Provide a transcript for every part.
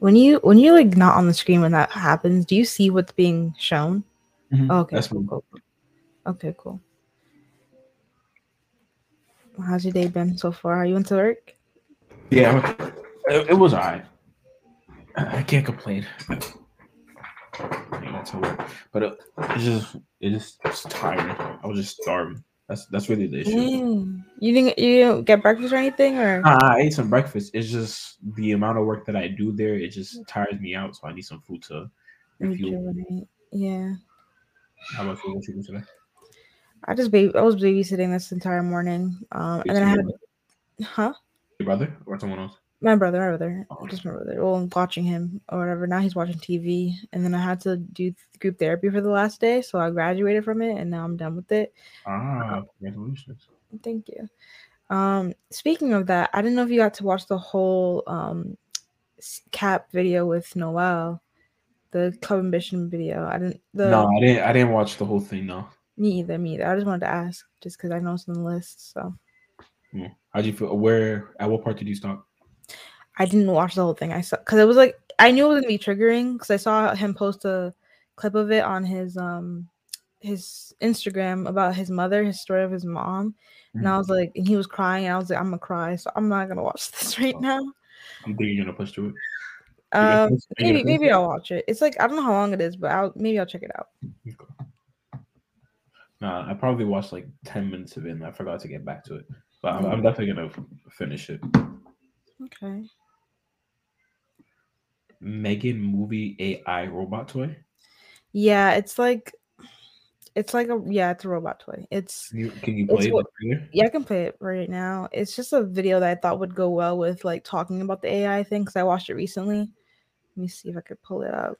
When you when you're like not on the screen when that happens, do you see what's being shown? Mhm, Oh, okay, that's cool, cool. Okay, cool. How's your day been so far? Are you into work? Yeah, it, it was alright. I I can't complain. Yeah, that's how it works. But it, it's just it just it's tiring. I was just starving. That's that's really the issue. Dang. You didn't you didn't get breakfast or anything or I ate some breakfast. It's just the amount of work that I do there. It just tires me out. So I need some food to refuel. Yeah. How about you? What you do today? I just baby I was babysitting this entire morning. Um and then I had huh? Your brother or someone else? My brother, my brother. Oh, Just my brother. Well, I'm watching him or whatever. Now he's watching TV. And then I had to do group therapy for the last day. So I graduated from it and now I'm done with it. Ah, congratulations. Thank you. Um, speaking of that, I didn't know if you got to watch the whole um cap video with Noel, the club ambition video. I didn't. The no, I didn't. I didn't watch the whole thing. No. me either. Me either. I just wanted to ask, just because I know it's on the list. So Hmm. How'd you feel? Where? At what part did you stop? I didn't watch the whole thing. I saw because it was like I knew it was gonna be triggering because I saw him post a clip of it on his um his Instagram about his mother, his story of his mom, and I Mhm. was like, and he was crying. And I was like, I'm gonna cry, so I'm not gonna watch this right now. I'm thinking you're gonna push through it. Um, finish- you're gonna maybe maybe? I'll watch it. It's like I don't know how long it is, but I'll maybe I'll check it out. Nah, I probably watched like ten minutes of it, and I forgot to get back to it. But I'm, Mm. I'm definitely gonna finish it. Okay. Megan movie AI robot toy. Yeah, it's like it's like a yeah, it's a robot toy. It's Can you, can you play what- the yeah, I can play it right now. It's just a video that I thought would go well with like talking about the AI thing because I watched it recently. Let me see if I could pull it up.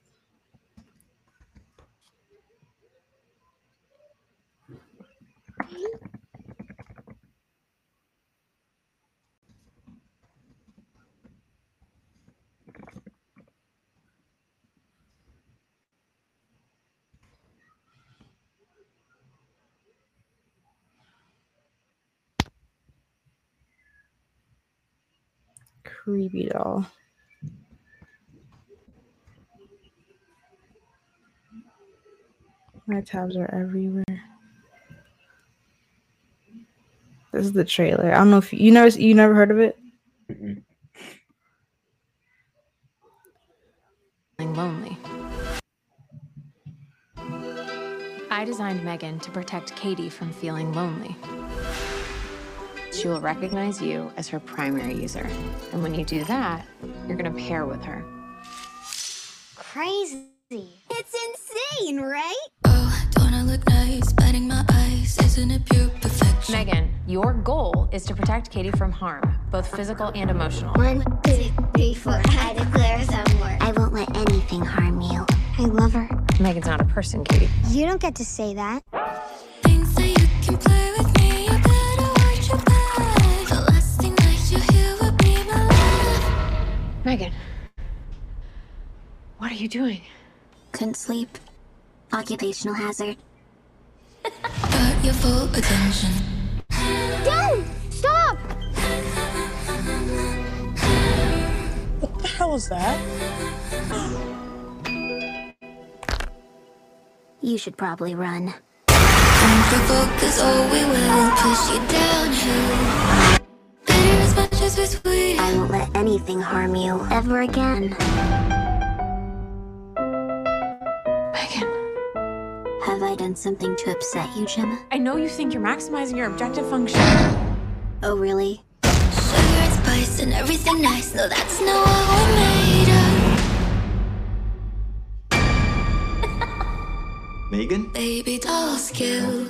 Creepy doll. My tabs are everywhere. This is the trailer. I don't know if you never you never heard of it. Feeling lonely. I designed Megan to protect Katie from feeling lonely. She will recognize you as her primary user. And when you do that, you're going to pair with her. Crazy. It's insane, right? Oh, don't I look nice? Biting my eyes, isn't it pure perfection? Megan, your goal is to protect Katie from harm, both physical and emotional. One, two, three, four. I declare some war. I won't let anything harm you. I love her. Megan's not a person, Katie. You don't get to say that. Megan, what are you doing? Couldn't sleep. Occupational hazard. Got your full attention. Don't! Stop! What the hell is that? You should probably run. Don't provoke us or we will push you downhill. Bitter as much as we're sweet. I won't let anything harm you ever again. Megan, Have I done something to upset you, Gemma? I know you think you're maximizing your objective function. Oh, really? Sugar and spice and everything nice. No, that's not what we're made of. Megan? Baby doll skill.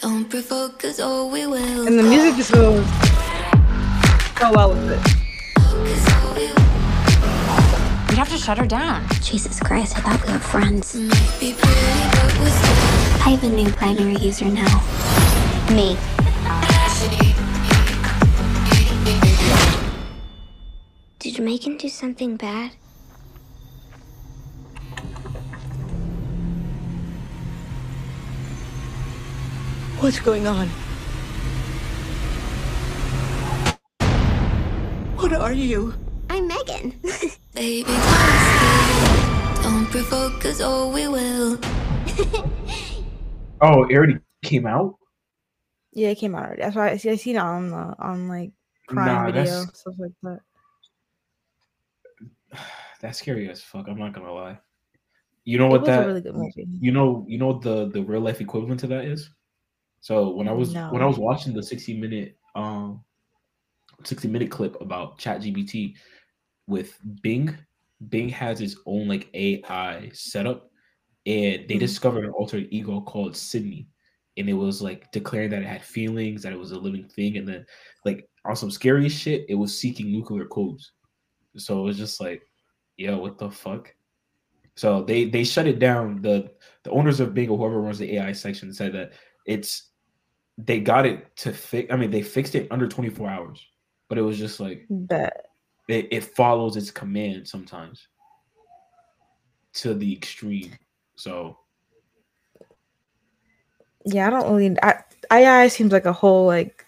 Don't provoke us or we will. And the music just goes so well with it. We You'd have to shut her down. Jesus Christ, I thought we were friends. might be pretty, but we're still. I have a new primary user now. Me. Did Megan do something bad? What's going on? What are you? I'm I'm Megan. Baby, don't. Don't provoke us or we will. Oh, it already came out. Yeah, it came out already. That's why I see. I seen it on the on like Prime Nah, Video that's- stuff like that. That's scary as fuck. I'm not gonna lie. You know It what was that? a really good movie. You know, you know the the real life equivalent to that is. So when I was when I was watching the 60 minute um 60 minute clip about ChatGPT with Bing, Bing has its own like AI setup, and they Mhm. discovered an alter ego called Sydney, and it was like declaring that it had feelings, that it was a living thing, and then like on some scary shit, it was seeking nuclear codes. So it was just like, yo, what the fuck? So they they shut it down. The the owners of Bing or whoever runs the AI section said that it's they got it to fix. I mean, they fixed it under 24 hours, but it was just like Bet. it, it follows its command sometimes to the extreme. So Yeah, I don't really. I, AI seems like a whole like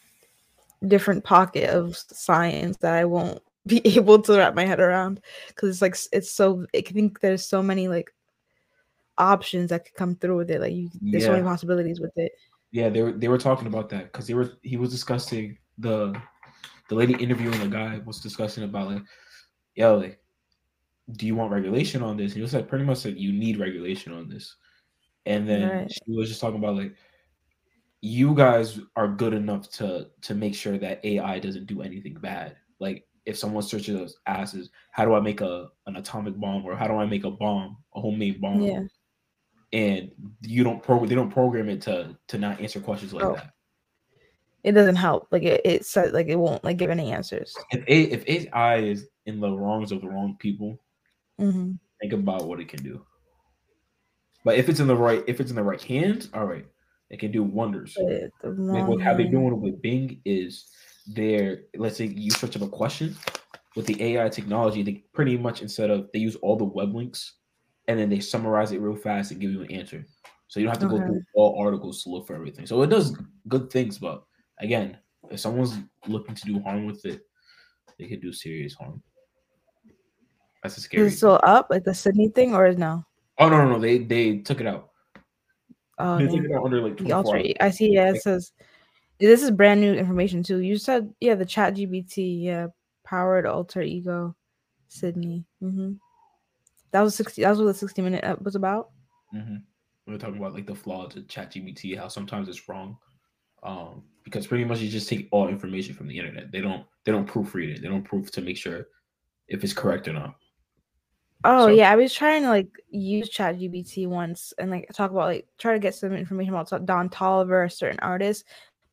different pocket of science that I won't be able to wrap my head around because it's like it's so. I think there's so many like options that could come through with it. Like you, there's so many possibilities with it. yeah, they were they were talking about that because they were he was discussing the the lady interviewing the guy was discussing about like, yo, like, do you want regulation on this? And he was like, pretty much like, you need regulation on this. And then Right. she was just talking about like, you guys are good enough to to make sure that AI doesn't do anything bad. Like, if someone searches us asses, how do I make a an atomic bomb or how do I make a bomb, a homemade bomb? Yeah. And you don't program they don't program it to to not answer questions like Oh. that. It doesn't help. Like it, it said like it won't like give any answers. if A, if AI is in the wrongs of the wrong people, hmm think about what it can do. But if it's in the right, if it's in the right hands, all right, it can do wonders. The Like what how they're doing with Bing is they're let's say you search up a question with the AI technology, they pretty much instead of they use all the web links and then they summarize it real fast and give you an answer. So you don't have to Okay. go through all articles to look for everything. So it does good things, but again, if someone's looking to do harm with it, they could do serious harm. That's a scary. Is it still up like the Sydney thing or is no? Oh no, no, no! They they took it out. Oh, they took it out under like the 24 alter. hours. I see. Yeah, it Like- says this is brand new information too. You said yeah, the Chat GBT, yeah, powered alter ego, Sydney. hmm That was sixty. That was what the sixty minute was about. hmm We were talking about like the flaws of ChatGPT, how sometimes it's wrong, um, because pretty much you just take all information from the internet. They don't they don't proofread it. They don't proof to make sure if it's correct or not. Oh So- yeah, I was trying to like use Chat GBT once and like talk about like try to get some information about Don Toliver, a certain artist,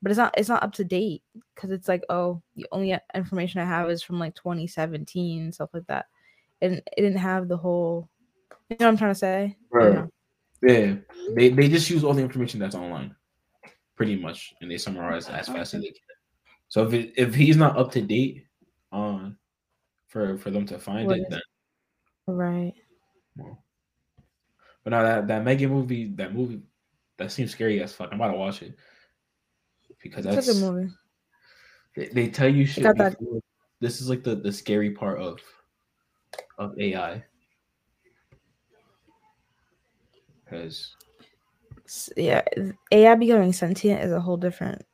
but it's not it's not up to date because it's like oh the only information I have is from like 2017 stuff like that, and it didn't have the whole. You know what I'm trying to say? Right. Yeah, they they just use all the information that's online, pretty much, and they summarize as fast as they can. So if it, if he's not up to date on for for them to find What it, is- then Right. well. But now that that Megan movie, that movie, that seems scary as fuck. I'm about to watch it because It's that's a good movie. They, they tell you shit. This is like the the scary part of of AI. Because Yeah, AI becoming sentient is a whole different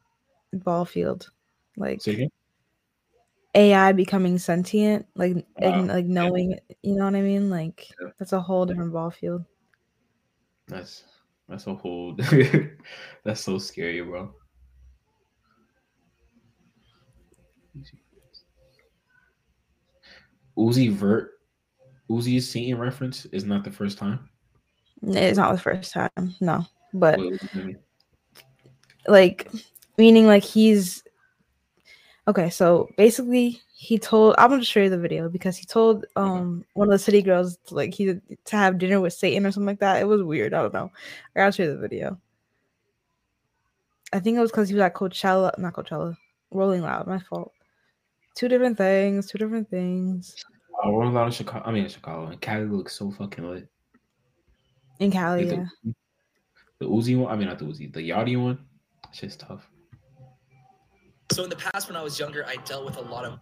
ball field. Like again? AI becoming sentient, like Wow. and, like knowing, you know what I mean? Like Yeah. that's a whole different ball field. That's that's a whole that's so scary, bro. Uzi Vert, Uzi's Satan reference is not the first time. It's not the first time, no. But What does it mean? like meaning like he's okay so basically he told i'm gonna show you the video because he told um one of the city girls to, like he to have dinner with satan or something like that. It was weird. I don't know. I gotta show you the video. I think it was because he was at coachella not coachella rolling loud my fault. Two different things two different things. Oh, we're allowed in Chicago. I mean, in Chicago. And Cali looks so fucking lit. in cali Like, yeah the Uzi one, I mean not the Uzi, the Yachty one. It's just tough. So in the past, when I was younger, I dealt with a lot of.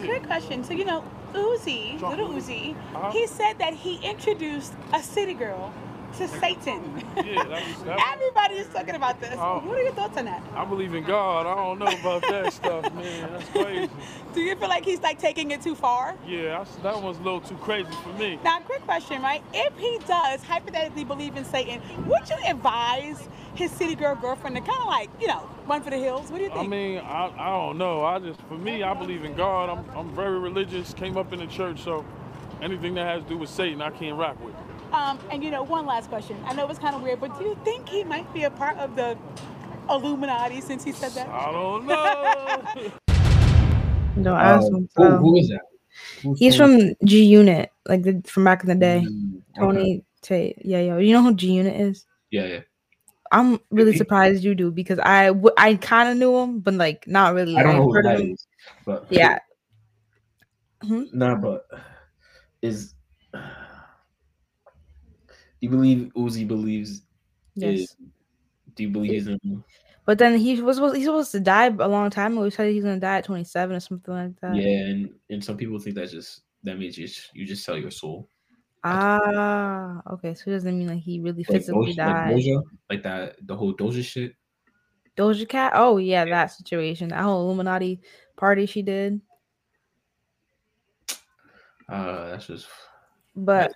Good question. So you know, Uzi, little Uzi, he said that he introduced a city girl to Satan. Yeah, that was- that- Everybody is talking about this. Oh. What are your thoughts on that? I believe in God. I don't know about that stuff, man. That's crazy. Do you feel like he's like taking it too far? Yeah, that's, that one's a little too crazy for me. Now, quick question, right? If he does hypothetically believe in Satan, would you advise his city girl girlfriend to kind of like, you know, run for the hills? What do you think? I mean, I, I don't know. I just, for me, I believe in God. I'm, I'm very religious, came up in the church, so anything that has to do with Satan, I can't rock with. Um, and you know, one last question. I know it's kind of weird, but do you think he might be a part of the Illuminati since he said that? I don't know. Don't ask Uh, him. who, who is that? Who's He's Tony? from G Unit, like the, from back in the day. Mm, okay. Tony Tate. Yeah, yo. You know who G Unit is? Yeah, yeah. I'm really surprised you do because I w- I kind of knew him, but like not really. I don't I've know who heard that him. is, but Yeah. Nah, but is do you believe Uzi believes? Yes. Is, do you believe he's in? But then he was supposed he's supposed to die a long time ago. He said he's gonna die at 27 or something like that. Yeah, and and some people think that's just that means you just, you just sell your soul. Ah, okay. So it doesn't mean like he really Like physically Doja, like died. Doja, like that the whole Doja shit. Doja Cat. Oh yeah, that situation, that whole Illuminati party she did. Uh, that's just But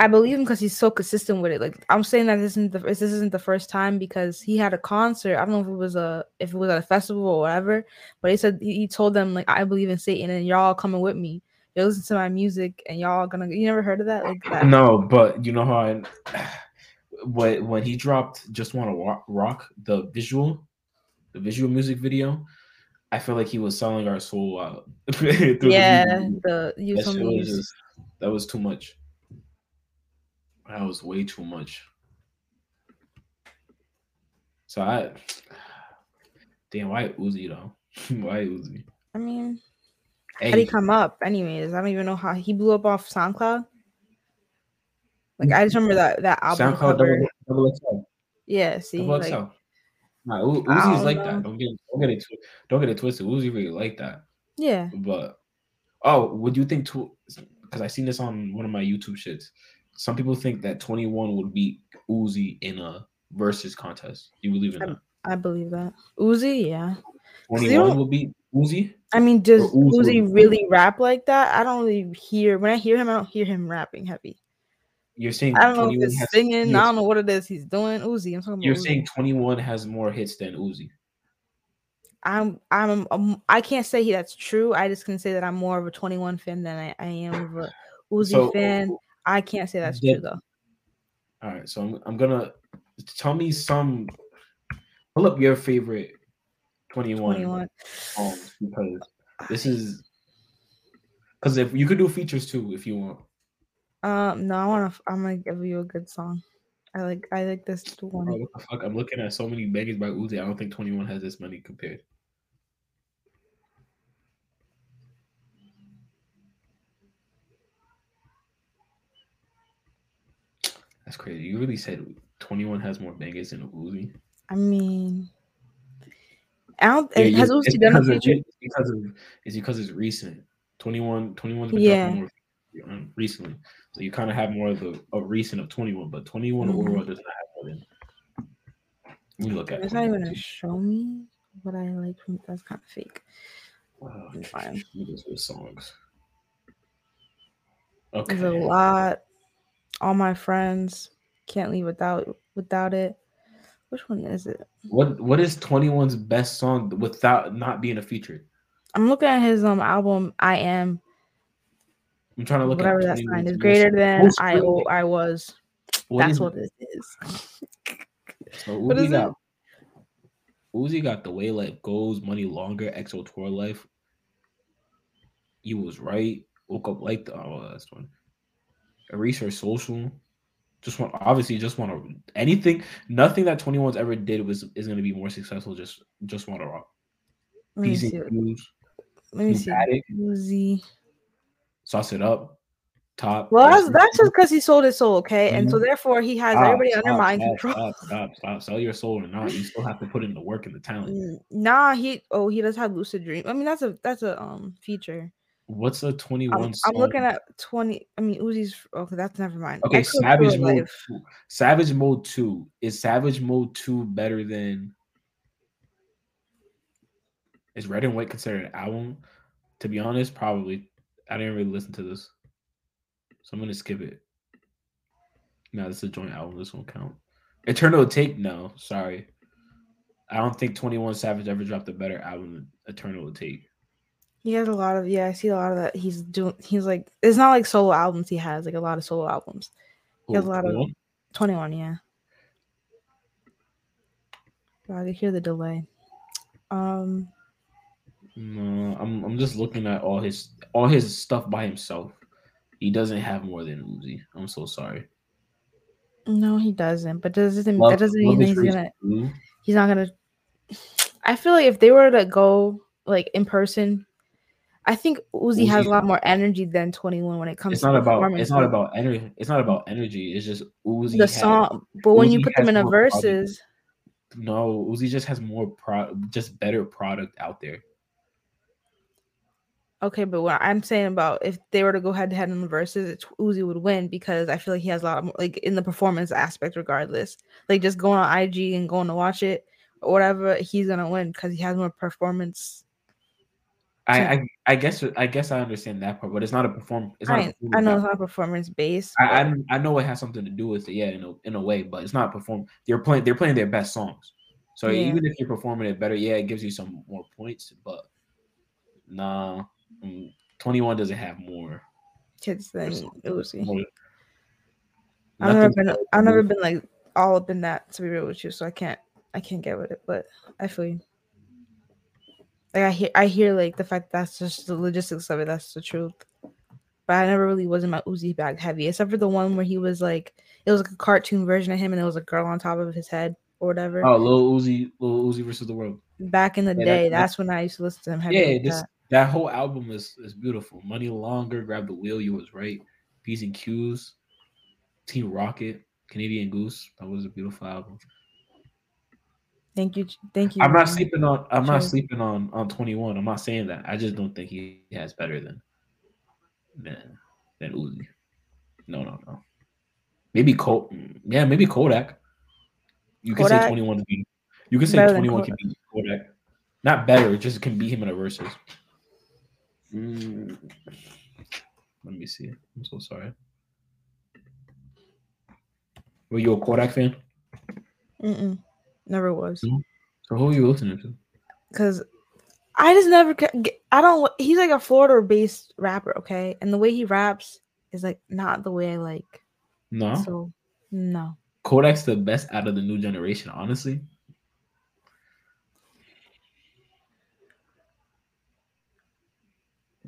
I believe him because he's so consistent with it. Like I'm saying that this isn't the this isn't the first time because he had a concert. I don't know if it was a if it was at a festival or whatever, but he said he told them like I believe in Satan and y'all coming with me. You listen to my music and y'all gonna. You never heard of that? Like that? no, but you know how I when when he dropped "Just Want to Rock, Rock" the visual, the visual music video, I feel like he was selling our soul out. through the Yeah, the you That some shit was just that was too much. That was way too much. So I damn why Uzi though? why Uzi? I mean, Hey, how did he come up? Anyways, I don't even know how he blew up off SoundCloud. Like I just remember that that album SoundCloud cover. double, double. Yeah, see, Double like, XL. Nah, U- Uzi's like know. that. Don't get don't get it don't get it twisted. Uzi really like that. yeah. But oh, would you think tw because I seen this on one of my YouTube shits. Some people think that 21 would beat Uzi in a versus contest. Do you believe in that? I believe that. Uzi, yeah. 21 don't- beat Uzi? I mean, does Uzi Uzi would- really rap like that? I don't really hear when I hear him. I don't hear him rapping heavy. You're saying I don't know if 21 it's singing. I don't know what it is he's doing. Uzi, I'm talking about. you're Uzi. saying 21 has more hits than Uzi. I'm I'm um, I can't say that's true. I just can say that I'm more of a 21 fan than I, I am of a Uzi So, fan. I can't say that's did- true though. All right, so I'm, I'm gonna tell me some. Pull up your favorite 21, 21. songs because this is because if you could do features too if you want. Um, no, I want to. I'm gonna give you a good song. I like I like this Oh, one. what the fuck? I'm looking at so many bangers by Uzi. I don't think 21 has this many compared. That's crazy. You really said 21 has more bangers than Uzi. I mean, I don't. Yeah, has you- it's Uzi done a because of- feature? it's because of it's because it's recent. 21 21's been Yeah. more um, recently. So you kind of have more of a, a recent of 21, but 21 Mhm. overall does not have more than we look at It's not even gonna show me what I like from. That's kind of fake. Wow, fine. those songs. There's a lot. All my friends can't leave without without it. Which one is it? What what is 21's best song without not being a feature? I'm looking at his um album. I am I'm trying to look whatever at that 21's sign is greater than most I streamed- o- I was. what That's is what it? this is. So what Uzi is got Uzi got the way life goes, money longer, XO tour life. You was right. Woke up like the oh that's one. Erase her social. Just want obviously just want to anything. Nothing that 21's ever did was is gonna be more successful. Just just want to rock. Let me see. news. Let me see. Uzi. Sauce it up. top. Well, that's that's just because he sold his soul, okay, and so Mhm. therefore he has Stop, everybody under stop, mind stop, control. Stop, stop, stop. Sell your soul or not. You still have to put in the work and the talent. Nah, he oh he does have lucid dream. I mean that's a that's a um feature. What's a 21 I'm? I'm looking at twenty. I mean Uzi's. Okay, oh, that's never mind. Okay, Savage Mode. Life. 2. Savage Mode 2. Is Savage Mode 2 better than Is Red and White considered an album? To be honest, probably. I didn't really listen to this. So I'm gonna skip it. No, this is a joint album. This won't count. Eternal Atake, no, sorry. I don't think 21 Savage ever dropped a better album than Eternal Atake. He has a lot of yeah. I see a lot of that. He's doing. He's like it's not like solo albums. He has like a lot of solo albums. He has a lot of 21? Yeah. God, I can hear the delay. Um. No, I'm I'm just looking at all his all his stuff by himself. He doesn't have more than Uzi. I'm so sorry. No, he doesn't. But doesn't Love- that doesn't mean he's gonna too. he's not gonna I feel like if they were to go like in person, I think Uzi has a lot more energy than 21 when it comes It's to not about it's not about energy. It's not about energy. It's just Uzi. the has- song, but when you put them in a product. verses, No, Uzi just has more pro, just better product out there. okay, but what I'm saying about if they were to go head to head in the verses, it's Uzi would win because I feel like he has a lot more like in the performance aspect, regardless. Like just going on IG and going to watch it or whatever, he's gonna win because he has more performance. I, I I guess I guess I understand that part, but it's not a perform. It's not. a I, I performance know it's not performance based. I, I I know it has something to do with it, yeah, in a in a way, but it's not perform. They're playing they're playing their best songs. So Yeah. even if you're performing it better, yeah, it gives you some more points, but nah, mm, 21 doesn't have more. kids than more I've never been I've never been like all up in that to be real with you, so I can't I can't get with it, but I feel you. Like I hear I hear like the fact that's just the logistics of it, that's the truth. But I never really was in my Uzi bag heavy, except for the one where he was like it was like a cartoon version of him and it was a girl on top of his head or whatever. Oh, Lil Uzi, Lil Uzi versus the world. Back in the yeah, day, that- that's when I used to listen to him heavy. Yeah, like this that. that whole album is is beautiful. Money longer, grab the wheel. You was right. P's and Q's, Team Rocket, Canadian Goose. That was a beautiful album. Thank you, thank you. I'm not man. sleeping on. I'm not sleeping on on 21. I'm not saying that. I just don't think he has better than than than Uzi. No, no, no. Maybe Kodak. Yeah, maybe Kodak. You can say 21 to be. You can say Better 21 can be Kodak. Not better, just can beat him in a versus. Mm. Let me see. I'm so sorry. Were you a Kodak fan? Mm-mm. Never was. So who are you listening to? because I just never. I don't. He's like a Florida-based rapper, okay, and the way he raps is like not the way I like. No. So no, Kodak's the best out of the new generation, honestly.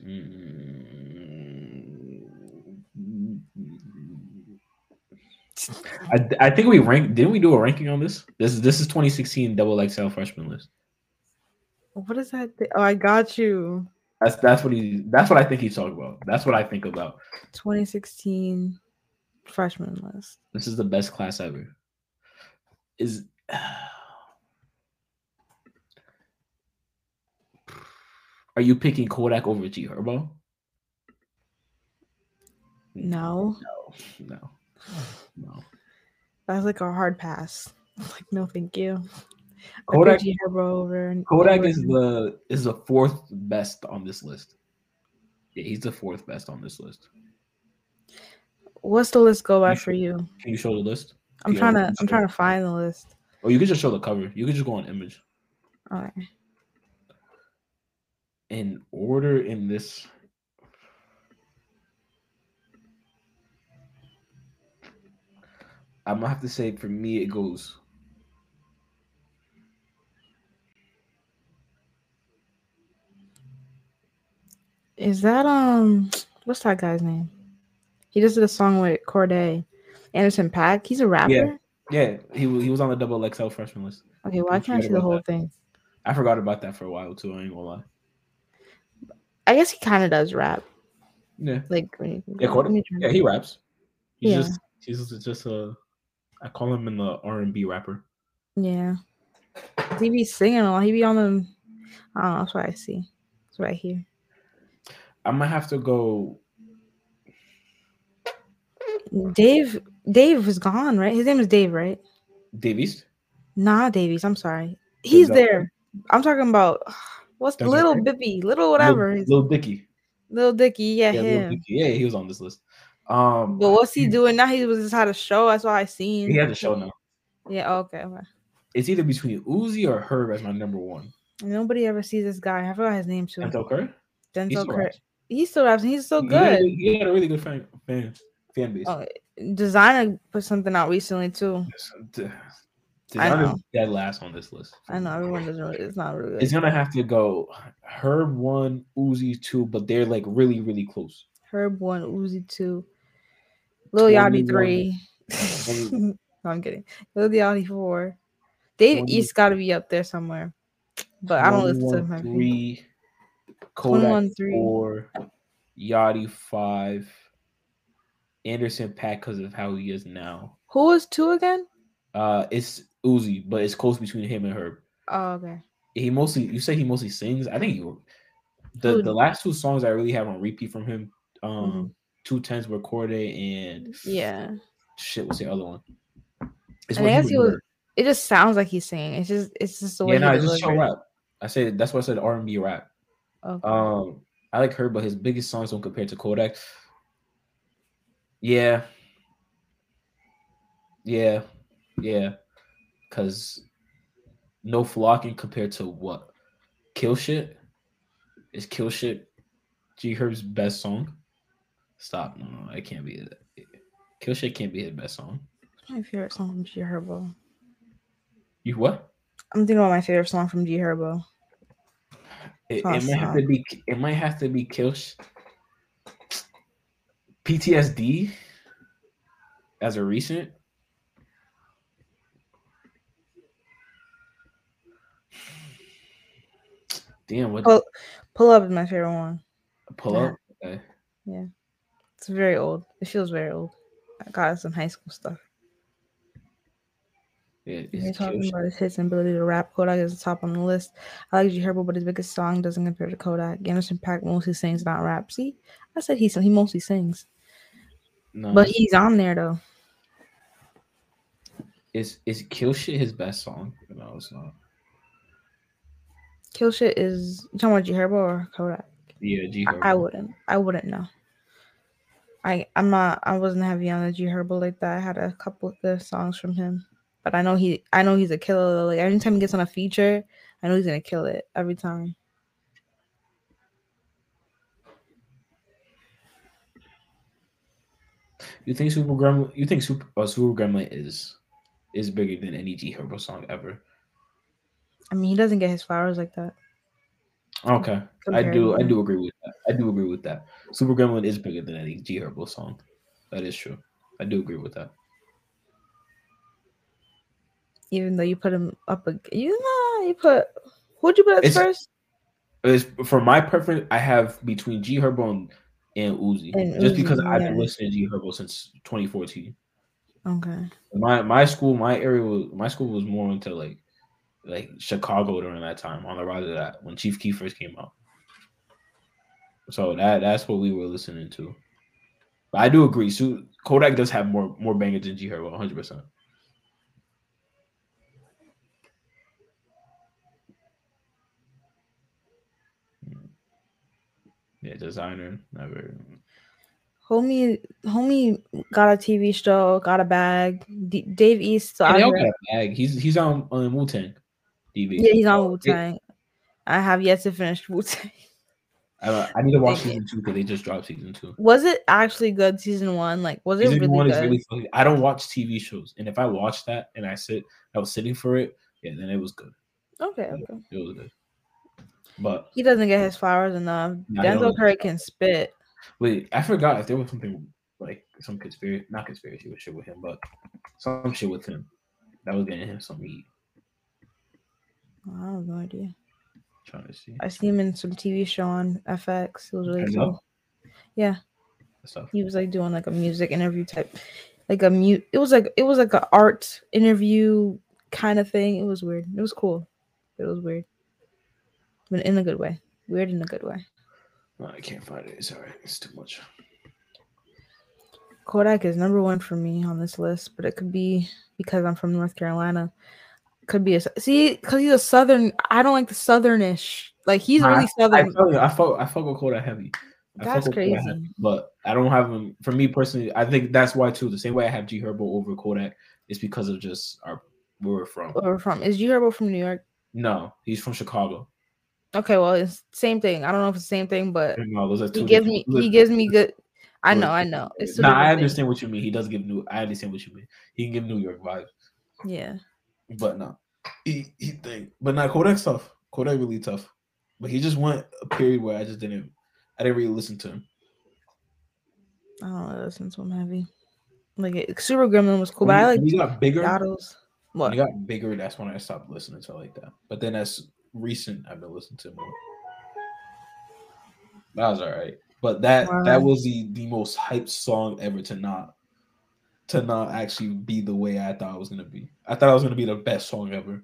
Mm. I, I think we ranked. Didn't we do a ranking on this? This is this is 2016 double XL freshman list. what is that? thi- Oh, I got you. That's that's what he. That's what I think he's talking about. That's what I think about. 2016 freshman list. This is the best class ever. Is are you picking Kodak over G Herbo? No, No, no, no. that's like a hard pass. Like no, thank you. Kodak- over. Kodak over is the is the fourth best on this list. Yeah, he's the fourth best on this list. What's the list go by You for you? Can you show the list? I'm Yeah, trying to. I'm trying to find the list. Or you could just show the cover. You could just go on image. All right. In order in this. I'm gonna have to say for me it goes Is that um? What's that guy's name? He just did a song with Cordae, Anderson .Paak. He's a rapper. yeah yeah. he wa- he was on the double XL freshman list. Okay, why I can't I see the whole that. thing? I forgot about that for a while too. I ain't gonna lie. I guess he kind of does rap. Yeah. Like, Yeah, let Kodak, me try- yeah, he raps. He's Yeah. just he's just a I call him in the R and B rapper. yeah. He be singing a lot. He be on the. I don't know. That's what I see. That's what I hear. I might have to go. Dave. Dave was gone, right? His name is Dave, right? Davies. Nah, Davies. I'm sorry. He's there. I'm talking about what's Denzel little? Bippy, little whatever. Little, Lil Dicky. Little Dicky, yeah, Yeah, him. Dicky. yeah, he was on this list. Um, But what's he doing now? He was just had a show. That's what I seen. he has a show now. Yeah. Okay. Okay. It's either between Uzi or Herb as my number one. Nobody ever sees this guy. I forgot his name too. Denzel Curry. He Denzel Curry. He still raps. He's so He had good. He had a really good fan fan, fan base. Oh, Desiigner put something out recently too. D- I Desiigner's know. dead last on this list. I know everyone doesn't. Really, it's not really. It's gonna have to go Herb one, Uzi two, but they're like really, really close. Herb one, Uzi two, Lil Yachty three. No, I'm kidding. Lil Yachty four. Dave Twenty- East got to be up there somewhere, but I don't listen to 21, him. Three, Kodak 21, three. four, Yachty five, Anderson .Paak because of how he is now. Who is two again? Uh, it's Uzi, but it's close between him and Herb. Oh, okay. He mostly, you say he mostly sings. I think he, the Who- the last two songs I really have on repeat from him, um, Mhm. Two tens were Cordae and Yeah. shit. What's the other one? It's I guess he was. It just sounds like he's singing. It's just. It's just the way. Yeah, no, it's just show rap. I said that's why I said R and B rap. Okay. Um, I like her, but his biggest songs don't compare to Kodak. Yeah, yeah, yeah. Cause no flocking compared to what? Kill shit is kill shit. G Herb's best song. Stop! No, no, it can't be. it. Kill can't be his best song. My favorite song from G Herbo? You what? I'm thinking about my favorite song from G Herbo. It, it might have to be. It might have to be kill. Sh- PTSD as a recent. Damn, what Pull, pull up is my favorite one. pull yeah. up? Okay. It's very old. It feels very old. I got some high school stuff. Yeah, You're talking shit. about his hits and ability to rap. Kodak is the top on the list. I like G Herbo, but his biggest song doesn't compare to Kodak. Anderson .Paak mostly sings, not rap. See, I said he he mostly sings, No, but he's on there though. is is kill shit his best song? No, it's not. Kill shit is you talking about G Herbo or Kodak? Yeah, G I, I Herbo. I wouldn't. I wouldn't know. I I'm not. I wasn't heavy on the G Herbo like that. I had a couple of the songs from him, but I know he. I know he's a killer. Like anytime he gets on a feature, I know he's gonna kill it every time. You think Super Gremlin? You think Super uh, Super Gremlin is is bigger than any G Herbo song ever? I mean, he doesn't get his flowers like that. Um, okay, I do. I do agree with that. I do agree with that. Super Gremlin is bigger than any G Herbo song. That is true. I do agree with that. Even though you put him up, ag- you know, you put who'd you put at first? It's, for my preference, I have between G Herbo and, and Uzi, And just Uzi, because I've been listening to G Herbo since 2014. Okay. My my school, my area was my school was more into like like Chicago during that time on the rise of that when Chief Keef first came out. So that that's what we were listening to. But I do agree. So Kodak does have more more bangers than G Herbo, 100. percent Yeah, Desiigner never. Homie, homie got a TV show, got a bag. D- Dave East. So Yeah, I they all got a bag. He's he's on on Wu Tang TV. yeah, he's on Wu Tang. I have yet to finish Wu Tang. I, I need to watch season two because they just dropped season two. Was it actually good? Season one, like, was it Season really one good? is really funny. I don't watch TV shows, and if I watch that and I sit, I was sitting for it, yeah, then it was good. okay, okay. It was good. But He doesn't get his flowers enough. Nah, Denzel. Curry can spit. wait, I forgot if there was something like some conspiracy, not conspiracy with shit with him, but some shit with him that was getting him some heat. I have no idea. trying to see. I see him in some TV show on FX. It was really Denzel? cool. Yeah. He was like doing like a music interview type, like a mute. It was like it was like an art interview kind of thing. It was weird. It was cool. It was weird, but in a good way. Weird in a good way. No, I can't find it. It's right. It's too much. Kodak is number one for me on this list, but it could be because I'm from North Carolina. Could be a see because he's a southern. I don't like the southernish. Like he's Nah, really I southern. feel you. I fuck. I fuck with Kodak heavy. That's crazy. heavy, but I don't have him. For me personally, I think that's why too. The same way I have G Herbo over Kodak is because of just our where we're from. Where we're from is G Herbo from New York. No, he's from Chicago. Okay, well it's same thing. I don't know if it's the same thing, but No, those are he gives me he gives me good. I know, I know. It's. Nah, I different things. understand what you mean. He does give new. I understand what you mean. He can give New York vibes, Yeah. But no, he he think. But not Kodak's tough. Kodak really tough. But he just went a period where I just didn't. I didn't really listen to him. I don't know, listen to him heavy. Like it, Super Gremlin was cool, When but I like he got bigger. When What? he got bigger, that's when I stopped listening to like that. But then that's recent. I've been listening to more. That was all right. But that that was the the most hyped song ever to not to not actually be the way I thought it was gonna be. I thought it was gonna be the best song ever.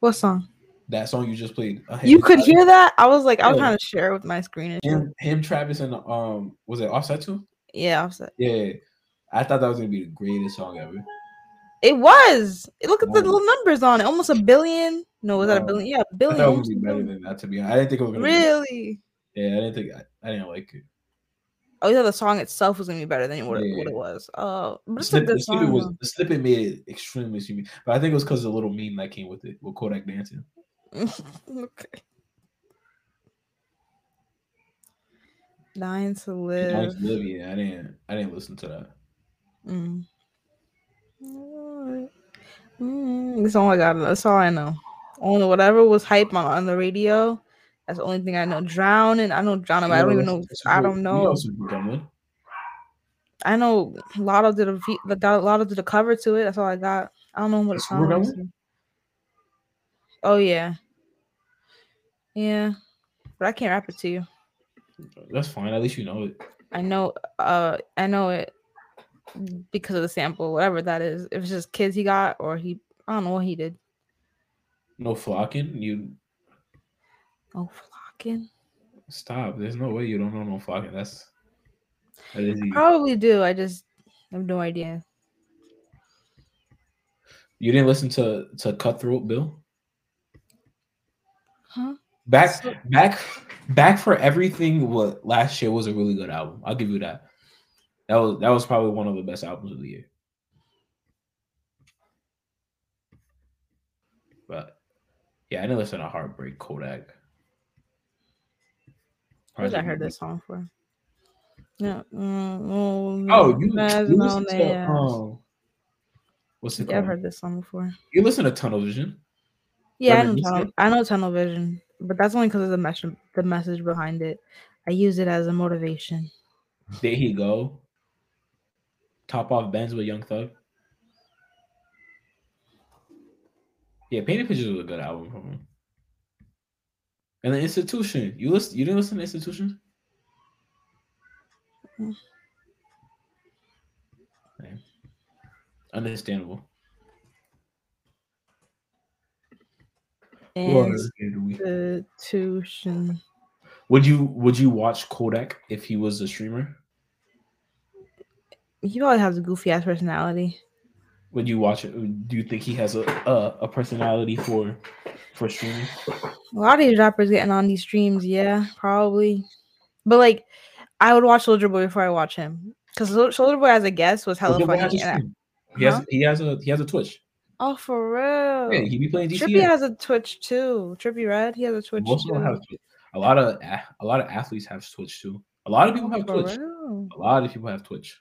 What song? That song you just played. You could hear that? I was like, I was Yeah. trying to share it with my screen him, him, Travis, and um, was it Offset too? Yeah, offset. Yeah, I thought that was gonna be the greatest song ever. It was. Look at the little numbers on it. Almost a billion. No, was that a billion? Yeah, a I billion. thought it was almost gonna a be better than that. To be honest, I didn't think it was gonna. Be, Really? yeah, I didn't think I, I didn't like it. Oh, yeah, the song itself was gonna be better than what, it, what it was. Oh, but The, it's a good song. was the snippet made it extremely stupid, but I think it was because of the little meme that came with it, with Kodak dancing. okay. Dying to live. danced live, yeah, I didn't, I didn't listen to that. Mm. Mm, That's all I got. That's all I know. Only whatever was hype on, on the radio. That's the only thing I know. Drowning. I know drowning, but I don't even know. I don't know. I know Lotto did a the Lotto did a cover to it. That's all I got. I don't know what it Super sounds. Gremlin? Oh yeah, yeah, but I can't rap it to you. That's fine. At least you know it. I know. Uh, I know it because of the sample, whatever that is. If it's just kids he got, or he, I don't know what he did. No flocking. You Oh, flocking. stop. There's no way you don't know no flocking. That's that is. Probably do. I just have no idea. You didn't listen to to Kutthroat Bill. Huh? Back back back for everything. What last year was a really good album. I'll give you that. That was that was probably one of the best albums of the year. But yeah, I didn't listen to Heartbreak Kodak. What I heard this song for? Yeah. Mm, oh, Oh, you, mm, Nas, mm, you listen to um, what's it Yeah, I've heard this song before. You listen to Tunnel Vision. Yeah, I know, tunnel, I know tunnel vision, but that's only because of the message, the message behind it. I use it as a motivation. There he go. Top off Benz with Young Thug. Yeah, Painted Pictures was a good album. And the Institution. You listen? You didn't listen to the Institution? Mm. Yeah. Understandable. And Would you would you watch Kodak if he was a streamer? He probably has a goofy ass personality. Would you watch it? Do you think he has a a, a personality for for streaming? A lot of these rappers getting on these streams, yeah, probably. But like, I would watch Soldier Boy before I watch him because Soldier Boy as a guest was hella has funny. I- He has Huh? he has a he has a Twitch. oh, for real. Yeah, he be playing Trippie has a Twitch too. Trippie Redd, he has a Twitch Most too. have a lot of a a lot of athletes have Twitch too. A lot of people have For Twitch. real? A lot of people have Twitch.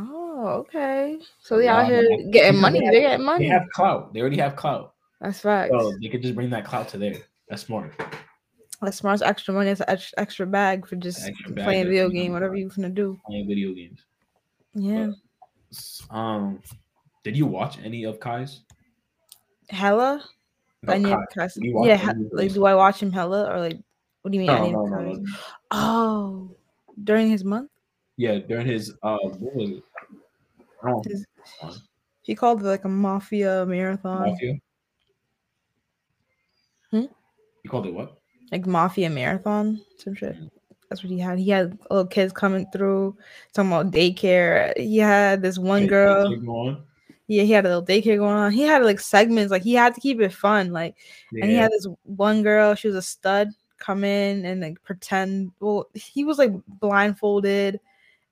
Oh, okay. So they out here of- getting money. they have- They getting They have clout. They already have clout. That's right. So they could just bring that clout to there. That's smart. That's smart. It's extra money. It's an extra, extra bag for just playing video game, whatever you finna do. Playing video games. Yeah. Um, did you watch any of Kai's? Hella. No, Any of Kai's- Yeah. he- Like, do I watch him hella or like? What do you mean? No, any no, of no, Kai's? no. Oh, during his month. Yeah, during his uh, what was it? I His- know. He called it like a mafia marathon, Mafia. Hmm? You called it what? like mafia marathon, some shit. Mm. That's what he had. He had little kids coming through, talking about daycare. He had this one Wait, girl. going. Yeah, he had a little daycare going on. He had like segments, like he had to keep it fun. Like, and he had this one girl. She was a stud. Come in and like pretend. Well, he was like blindfolded,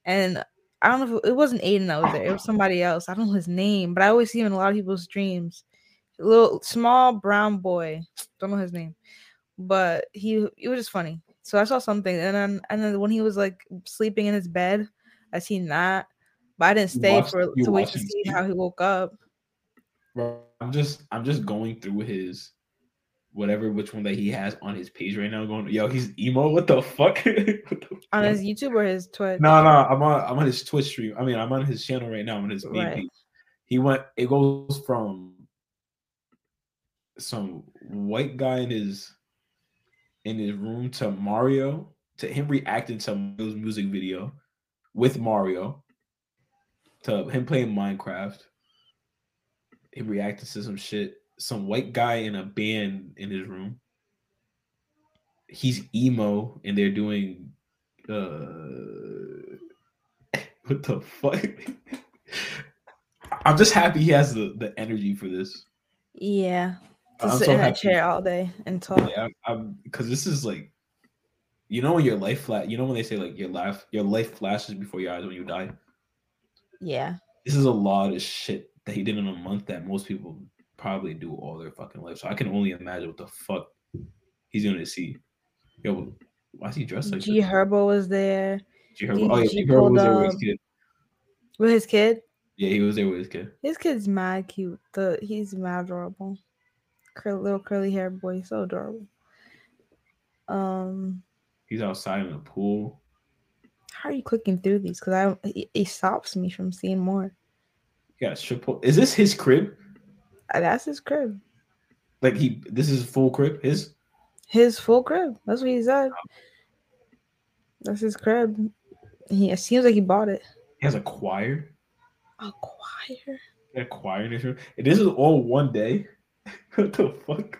and I don't know if it, it wasn't Aiden that was there. It was somebody else. I don't know his name, but I always see him in a lot of people's dreams. little small brown boy. Don't know his name, but he it was just funny. So I saw something, and then and then when he was like sleeping in his bed, I seen that, but I didn't stay watched- for to wait to see how he woke up. Bro, I'm just I'm just going through his whatever which one that he has on his page right now. Going, yo, he's emo. What the fuck? What the on fuck? his YouTube or his Twitch. No, no, I'm on I'm on his Twitch stream. I mean, I'm on his channel right now on his Right. page. He went. It goes from some white guy in his in his room to Mario to him reacting to Mario's music video with Mario to him playing Minecraft. he reacted to some shit. Some white guy in a band in his room. He's emo and they're doing uh what the fuck? I'm just happy he has the, the energy for this. Yeah, to I'm sit so in happy. chair all day and talk. Yeah, because this is like, you know, when your life flat. You know when they say like your life, your life flashes before your eyes when you die. Yeah, This is a lot of shit that he did in a month that most people probably do all their fucking life. So I can only imagine what the fuck he's gonna see. Yo, why is he dressed like G this? Herbo was there G Herbo. Oh yeah, G G Herbo was there with his kid. with his kid. Yeah, he was there with his kid. His kid's mad cute. The he's mad adorable. Curly, little curly hair boy, so adorable. Um, He's outside in the pool. how are you clicking through these? Because I it, it stops me from seeing more. Yeah, strip. Is this his crib? Uh, That's his crib. Like he, this is full crib. His. His full crib. That's what he said. That's his crib. He it seems like he bought it. He has a choir. A choir. A choir in his room. And this is all one day. what the fuck?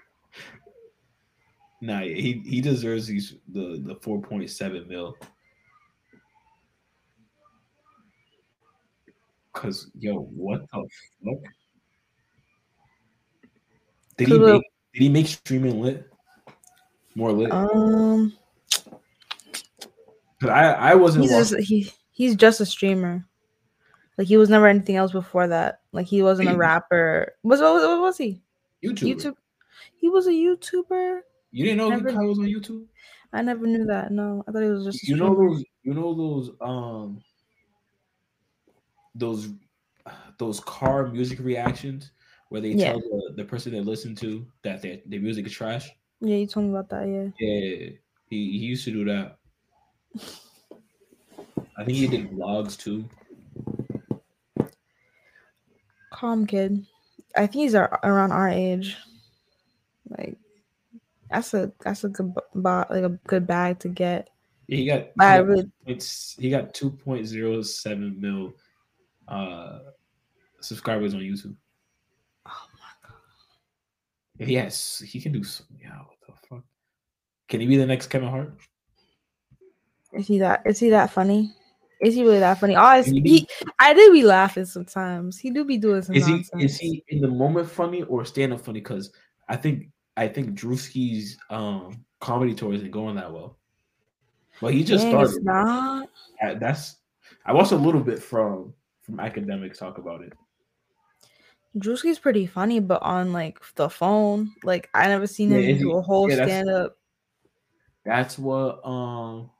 Nah, he he deserves these the the four point seven mil. Cause yo, what the fuck? Did he make did he make streaming lit? More lit? Um, 'Cause I I wasn't he's watching- just he he's just a streamer. Like he was never anything else before that. Like he wasn't a rapper. Was what, what was he? YouTube. YouTube. He was a YouTuber. You didn't know Never- Kyle was on YouTube? I never knew that. No, I thought he was just. A you know those you know those um those those car music reactions where they Yeah. tell the, the person they listen to that their, their music is trash Yeah, you told me about that. Yeah. yeah he, he used to do that i think he did vlogs too Calm kid. I think he's ar- around our age. Like, that's a that's a good like a good bag to get. yeah, he got, But I got really it's he got 2.07 mil uh subscribers on youtube. If he has he can do some yeah what the fuck can he be the next kevin hart Is he that? Is he that funny? Is he really that funny? Oh, he he, I do be laughing sometimes. He do be doing some is he is he in the moment funny or stand up funny? Because I think I think Drewski's um comedy tour isn't going that well. Well, he just Dang, it's started. not. That's I watched a little bit from from Akademiks talk about it. Drewski's pretty funny, but on like the phone, like I never seen him is do a whole yeah, that's- stand up. That's what um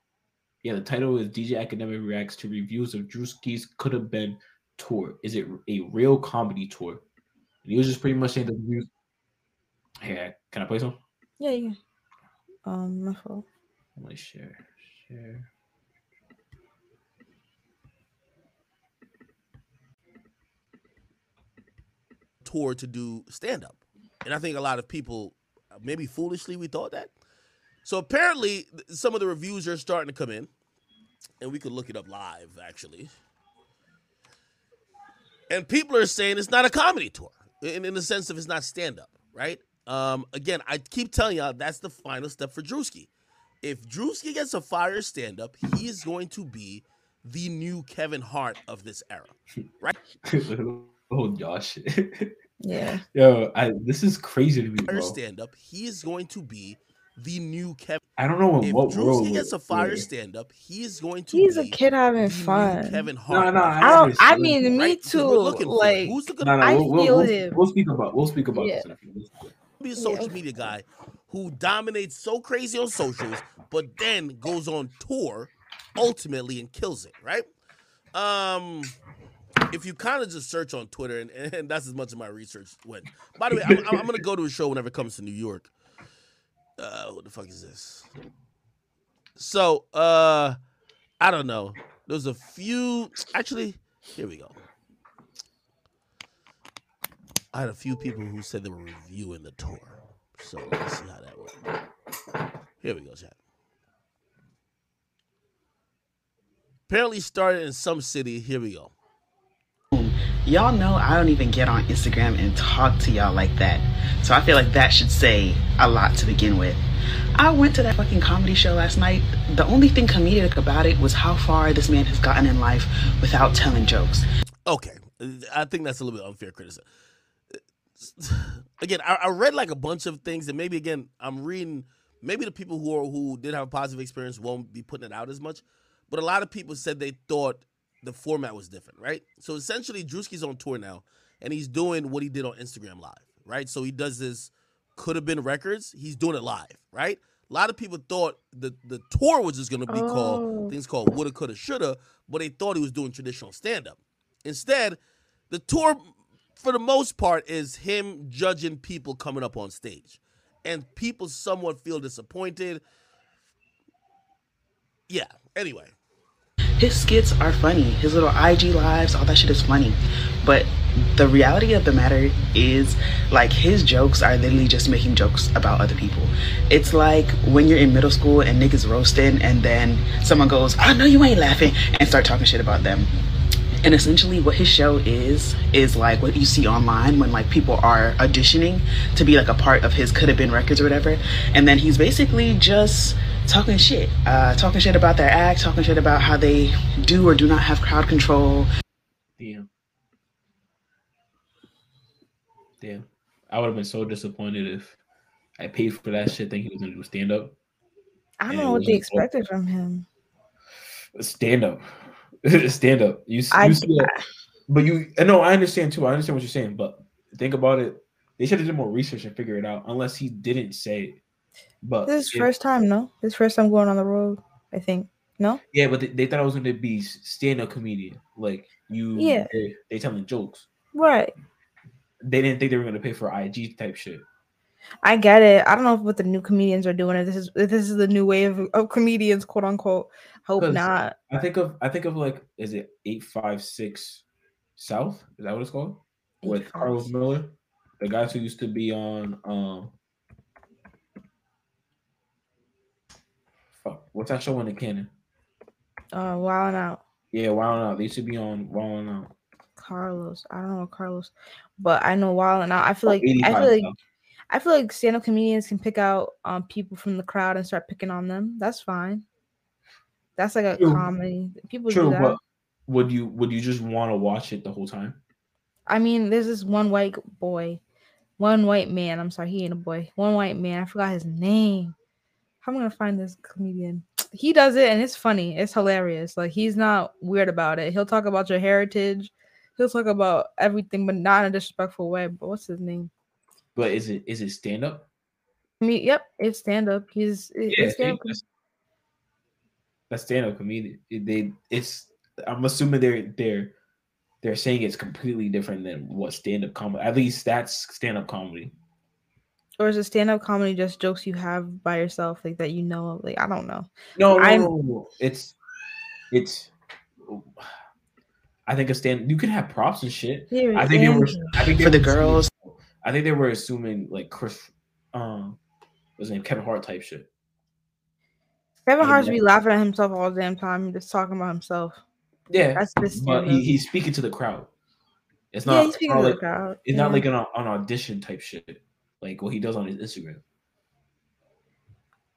yeah the title is DJ Academic reacts to reviews of Drewski's could have been tour. Is it a real comedy tour? And he was just pretty much saying the reviews. Hey, can I play some? Yeah, yeah. Um, my fault. Let me share. Share. Tour to do stand up. And I think a lot of people, maybe foolishly, we thought that. So apparently, some of the reviews are starting to come in. and we could look it up live actually. And people are saying it's not a comedy tour in, in the sense of it's not stand up, right? Um, again, I keep telling y'all that's the final step for Drewski. If Drewski gets a fire stand up, he is going to be the new Kevin Hart of this era, right? oh gosh. Yeah. Yo, I, this is crazy to me, Fire bro. stand up, he is going to be the new Kevin. I don't know in If what world. Drewski gets a fire we're- stand up, he is going to He's a kid having the fun. Kevin Hart. no, no, I don't. I understand. mean, me Right? 'Cause too. we're looking. Like, who's the good No, no, I we'll, we'll, feel we'll, him. we'll speak about we'll speak about Yeah. this. in a be a social okay. media guy who dominates so crazy on socials, but then goes on tour ultimately and kills it, right? Um, if you kind of just search on Twitter, and, and that's as much of my research went. By the way, I'm, I'm, I'm gonna go to a show whenever it comes to New York. Uh, what the fuck is this? So, uh, I don't know. There's a few. Actually, here we go. I had a few people who said they were reviewing the tour. So let's see how that went. Here we go, chat. Apparently started in some city. Here we go. Y'all know I don't even get on Instagram and talk to y'all like that. So I feel like that should say a lot to begin with. I went to that fucking comedy show last night. The only thing comedic about it was how far this man has gotten in life without telling jokes. Okay, I think that's a little bit unfair criticism. Again, I, I read like a bunch of things, and maybe again, I'm reading. Maybe the people who are who did have a positive experience won't be putting it out as much, but a lot of people said they thought the format was different, right? So essentially, Drewski's on tour now, and he's doing what he did on Instagram Live, right? So he does this could have been records. He's doing it live, right? A lot of people thought the the tour was just gonna be Oh. called things called woulda, coulda, shoulda, but they thought he was doing traditional stand up. Instead, the tour, for the most part, is him judging people coming up on stage, and people somewhat feel disappointed. Yeah. Anyway, His skits are funny. His little IG lives, all that shit is funny. But the reality of the matter is, like, his jokes are literally just making jokes about other people. It's like when you're in middle school and niggas roasting, and then someone goes, oh, I know you ain't laughing, and start talking shit about them. And essentially, what his show is, is like what you see online when like people are auditioning to be like a part of his could have been records or whatever. And then he's basically just talking shit, uh, talking shit about their act, talking shit about how they do or do not have crowd control. Damn. Damn. I would have been so disappointed if I paid for that shit thinking he was gonna do stand up. I don't know what they wasn't expected from him. Stand up. stand up. You, s- I- you see it, but you no, I understand too. I understand what you're saying, but think about it. They should have done more research and figure it out, unless he didn't say it. But This is if- first time, no? This first time going on the road. I think no. yeah, but they, they thought I was gonna be stand up comedian. Like you Yeah. they, they telling jokes. Right. They didn't think they were gonna pay for IG type shit. I get it. I don't know what the new comedians are doing. If this is if this is the new wave of, of comedians, quote unquote. Hope not. I think of I think of like is it eight five six South? Is that what it's called? With Karlous Miller, the guys who used to be on um fuck what's that show on the canon? Uh, wow out. Yeah, Wild 'N Out. They used to be on Wild 'N Out. Karlous. I don't know Karlous, but I know Wild and Out. I feel like I feel like I feel like stand-up comedians can pick out um people from the crowd and start picking on them. That's fine. That's like a True. comedy. People True, do that. but would you would you just want to watch it the whole time? I mean, there's this one white boy, one white man. I'm sorry, he ain't a boy. One white man. I forgot his name. How am I gonna find this comedian? He does it and it's funny. It's hilarious. Like he's not weird about it. He'll talk about your heritage. He'll talk about everything, but not in a disrespectful way. But what's his name? But is it is it stand up? I mean, yep, it's stand up. He's it- Yeah, stand-up that's, that's stand up comedian. They it's I'm assuming they're they're they're saying it's completely different than what stand up comedy. At least that's stand up comedy. Or is it stand up comedy just jokes you have by yourself, like that you know of? Like I don't know. No, no, I'm- no, no. It's it's. I think a stand. You can have props and shit. Here, I think they were. I think For the were assuming- girls. I think they were assuming like Chris, um, what's his name, Kevin Hart type shit. Kevin And Hart's be laughing at himself all the damn time, just talking about himself. Yeah, That's just. but he, he's speaking to the crowd. It's not. Yeah, not. he's speaking not to the crowd, It's not like an, an audition type shit, like what he does on his Instagram.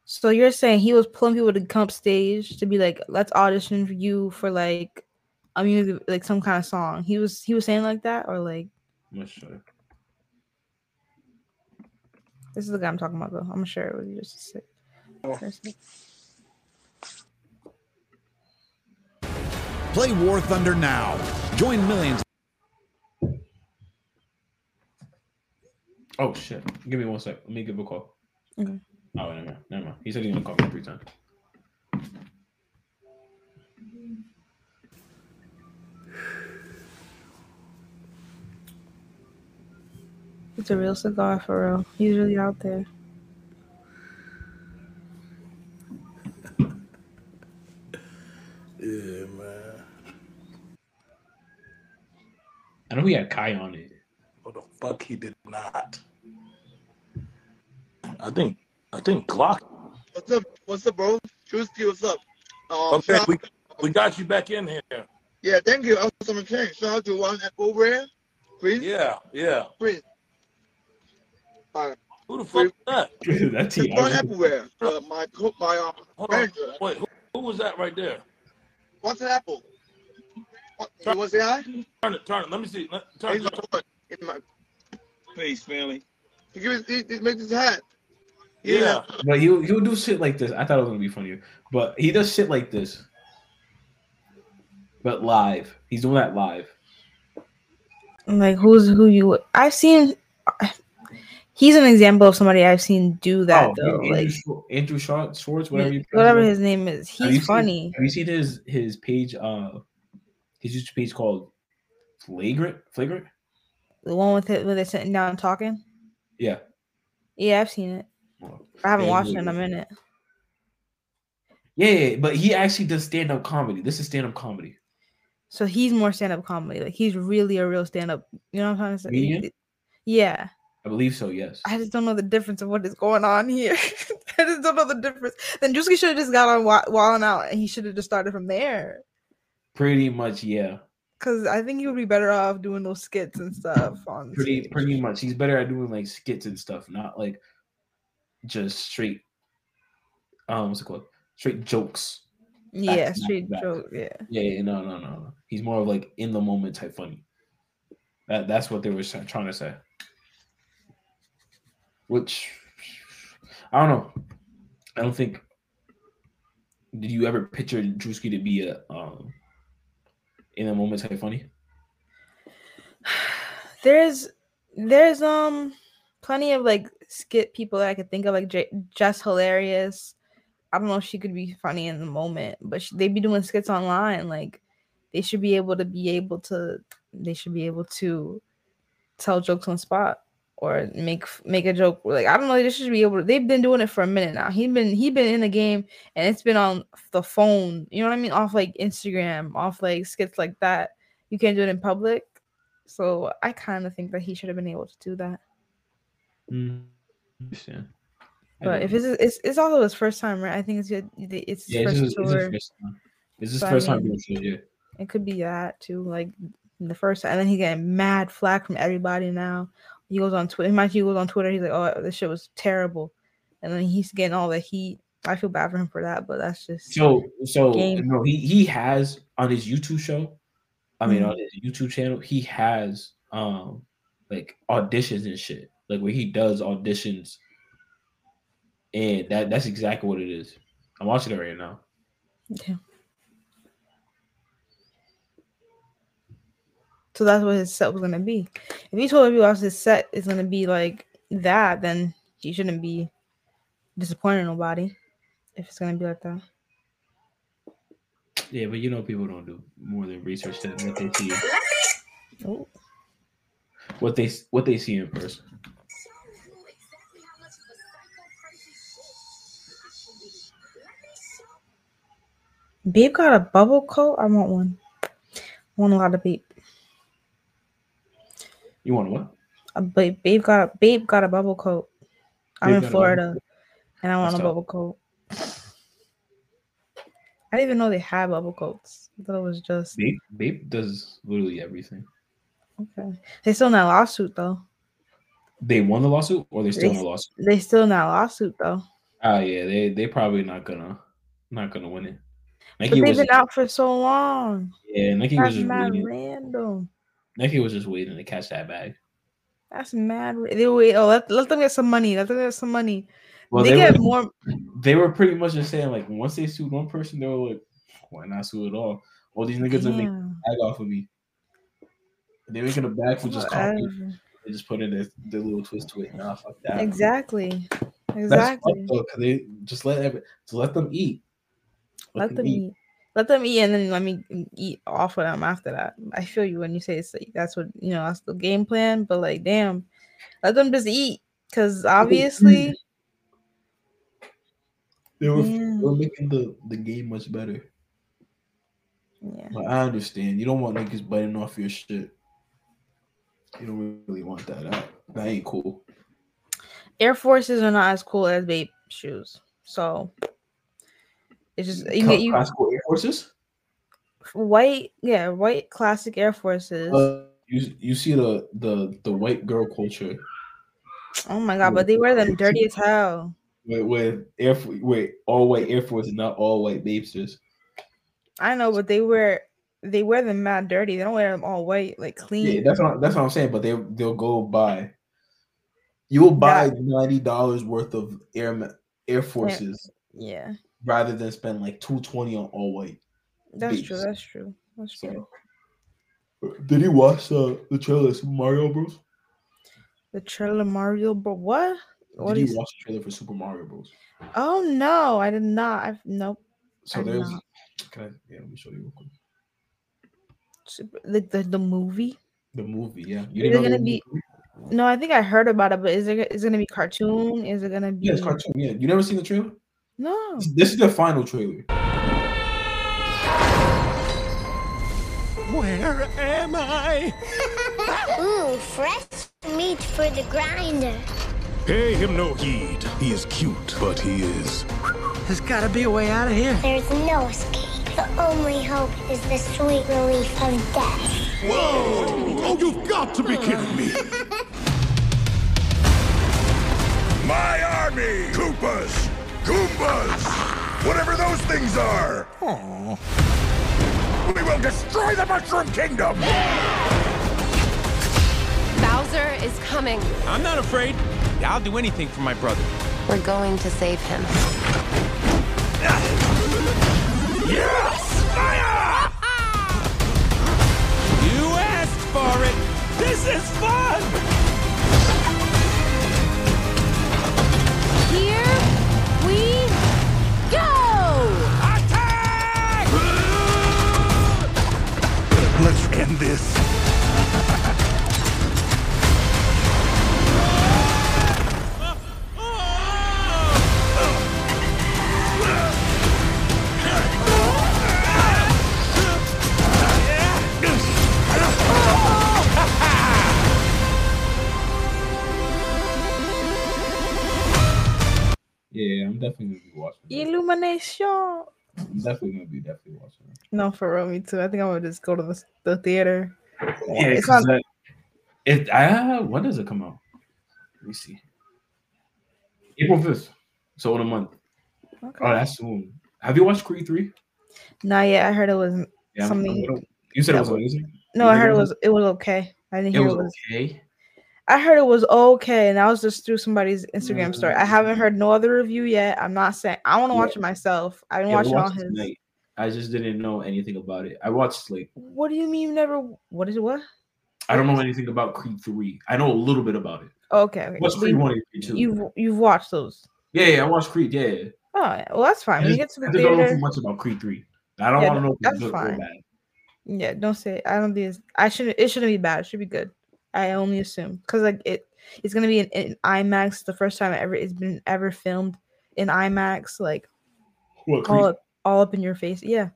So you're saying he was pulling people to come up stage to be like, let's audition for you for like I mean like some kind of song. He was he was saying like that or like I'm not sure. this is the guy I'm talking about though. I'm sure it was just a sick oh. person. Play War Thunder now. Join millions. Oh shit! Give me one sec. Let me give a call. Okay. Oh, never mind. Never mind. He said he's gonna call me three times. It's a real cigar for real. He's really out there. Yeah, man. I know he had Kai on it. What the fuck he did not. I think I think Glock. What's up? What's up, bro? Drewski, what's up? Um, Okay, we we got you back in here. yeah, thank you. I was on the train. Shout out to one Apple Rare. Please. Yeah, yeah. Please. All right. Who the fuck is that? That's It's one Apple Rare. Uh, my co- my Hold on. manager. Wait, who, who was that right there? What's an apple? What, you want to say? Turn it, turn it. Let me see. Let, turn He's it. on in my face, family. He give us, he, he makes his hat. Yeah. But he'll he'll do shit like this. I thought it was gonna be funnier, but he does shit like this, but live. He's doing that live. Like who's who you I've seen he's an example of somebody I've seen do that Oh, though. Andrew, Like Andrew Schwartz, Schwartz, whatever, you whatever his name is. Have you He's seen- funny. have you seen his his page? Uh, his YouTube page called Flagrant. Flagrant. The one with it where they're sitting down talking. Yeah. Yeah, I've seen it. I haven't watched it in a minute. Yeah, but he actually does stand up comedy. This is stand up comedy. So he's more stand up comedy. Like he's really a real stand up. You know what I'm trying to say? Yeah. I believe so. Yes. I just don't know the difference of what is going on here. I just don't know the difference. Then Drewski should have just got on Wa- Wildin' Out and he should have just started from there. Pretty much, yeah. Cause I think he would be better off doing those skits and stuff on Pretty stage. pretty much. He's better at doing like skits and stuff, not like just straight. Um, what's it called? Straight jokes. back Yeah, straight back. joke. Yeah. Yeah, yeah, no, no, no, no. He's more of like in the moment type funny. That that's what they were trying to say. Which I don't know. I don't think. Did you ever picture Drewski to be a um in the moment type funny? There's there's um plenty of like skit people that I could think of like J- Jess hilarious. I don't know if she could be funny in the moment, but she, they be doing skits online. Like they should be able to be able to they should be able to tell jokes on spot or make make a joke. Like I don't know, they should be able. To, they've been doing it for a minute now. He's been he been in the game and it's been on the phone. You know what I mean? Off like Instagram, off like skits like that. You can't do it in public. So I kind of think that he should have been able to do that. Mm, understand. But if it's it's, it's also his first time, right? I think it's good. It's his yeah, first this is, it's tour. his first time. It's his So, first time mean, doing shit. Yeah. It could be that too, like the first, time, and then he getting mad flack from everybody now. He goes on Twitter. Imagine he goes on Twitter. He's like, "Oh, this shit was terrible," and then he's getting all the heat. I feel bad for him for that, but that's just So so Game. no, he he has on his YouTube show. I mean, Mhm. on his YouTube channel, he has um like auditions and shit, like where he does auditions, and that that's exactly what it is. I'm watching it right now. Yeah. So that's what his set was gonna be. If he told everyone else his set is gonna be like that, then he shouldn't be disappointing nobody. If it's gonna be like that. Yeah, but you know, people don't do more than research than what they see, Oh. what they what they see in person. Babe got a bubble coat. I want one. I want a lot of babe. You want what? A babe, babe got babe got a bubble coat. I'm Babe in got a bubble Florida, and I want That's a bubble coat. I didn't even know they had bubble coats. I thought it was just Bape, Bape does literally everything. okay. They still in that lawsuit though. They won the lawsuit, or they're still They, in the lawsuit. they still in that lawsuit though. Ah, yeah, they they probably not gonna not gonna win it. But Nike they've was been out for so long. yeah, Nike was just mad waiting. random. Nike was just waiting to catch that bag. That's mad. They wait. Oh, let, let them get some money. Let them get some money. Well, they, they get were- more. They were pretty much just saying like once they sued one person, they were like, why not sue at all? All these niggas are making a Damn. bag off of me. They're making a bag for just copy. They just put in their, their little twist to it. Nah, fuck that. Exactly. That's Exactly. fucked up, 'cause they just let every, just let them eat. Let them eat. Let them eat, and then let me eat off of them after that. I feel you when you say it's like, that's what you know. That's the game plan. But like, damn, let them just eat, because obviously, They were, Yeah. they were making the, the game much better. Yeah. But I understand. You don't want niggas biting off your shit. You don't really want that. That, that ain't cool. Air Forces are not as cool as Bape shoes. So it's just you get you Classical Air Forces? white, yeah, white classic Air Forces. Uh, you you see the the the white girl culture oh my god, but they wear them dirty as hell. with with air with all white Air Force not all white Bapestas. I know, but they wear they wear them mad dirty. They don't wear them all white, like clean. Yeah, that's what that's what I'm saying. But they they'll go buy. You will buy ninety dollars worth of Air Air Forces yeah, rather than spend like two twenty on all white. that's true. That's true. That's true. Did you watch the the trailer Super Mario Bros? The trailer Mario, but what? What Did is? you watch the trailer for Super Mario Bros? Oh no, I did not. I've nope. So I there's can I yeah, let me show you real quick. Super, the, the the movie. The movie, yeah. You Is didn't it know gonna was be? movie? No, I think I heard about it, but is it is it gonna be cartoon? Is it gonna be? Yeah, it's cartoon. Yeah, you never seen the trailer? No. This- This is the final trailer. Where am I? Ooh, fresh meat for the grinder. Pay him no heed. He is cute, but he is. There's gotta be a way out of here. There's no escape. The only hope is the sweet relief of death. Whoa! Oh, you've got to be kidding me. My army! Koopas! Goombas! Whatever those things are! We will destroy the Mushroom Kingdom! Bowser is coming. I'm not afraid. I'll do anything for my brother. We're going to save him. Yes! Fire! You asked for it. This is fun! Here this. Yeah, I'm definitely gonna be watching. it. Illumination. I'm definitely gonna be definitely watching. it. No, for real, me too. I think I'm gonna just go to the, the theater. Yeah, it's on. that- it. Uh, when does it come out? Let me see. April fifth. So in a month. Okay. Oh, that's soon. Have you watched Creed three? Not yet. I heard it was Yeah, something. You said it was amazing. No, You I heard it was it was okay. I didn't It hear was it was. okay. I heard it was okay, and I was just through somebody's Instagram mm-hmm. story. I haven't heard no other review yet. I'm not saying I want to watch it myself. I've been Yeah, watching watched his. tonight. I just didn't know anything about it. I watched like What do you mean you never? What is it? What? I don't know anything about Creed three. I know a little bit about it. Okay, okay. What's Creed one and Creed two? You've you've watched those. Yeah, yeah, I watched Creed. Yeah, yeah. Oh, yeah. well, that's fine. I just, get to the I don't know too much about Creed three. I don't Yeah, want to know that's fine. yeah, don't say. It. I don't think it's. I shouldn't. It shouldn't be bad. It should be good. I only assume because like it, it's gonna be in, in IMAX. The first time ever it's been ever filmed in IMAX. Like What all up, all up in your face. Yeah,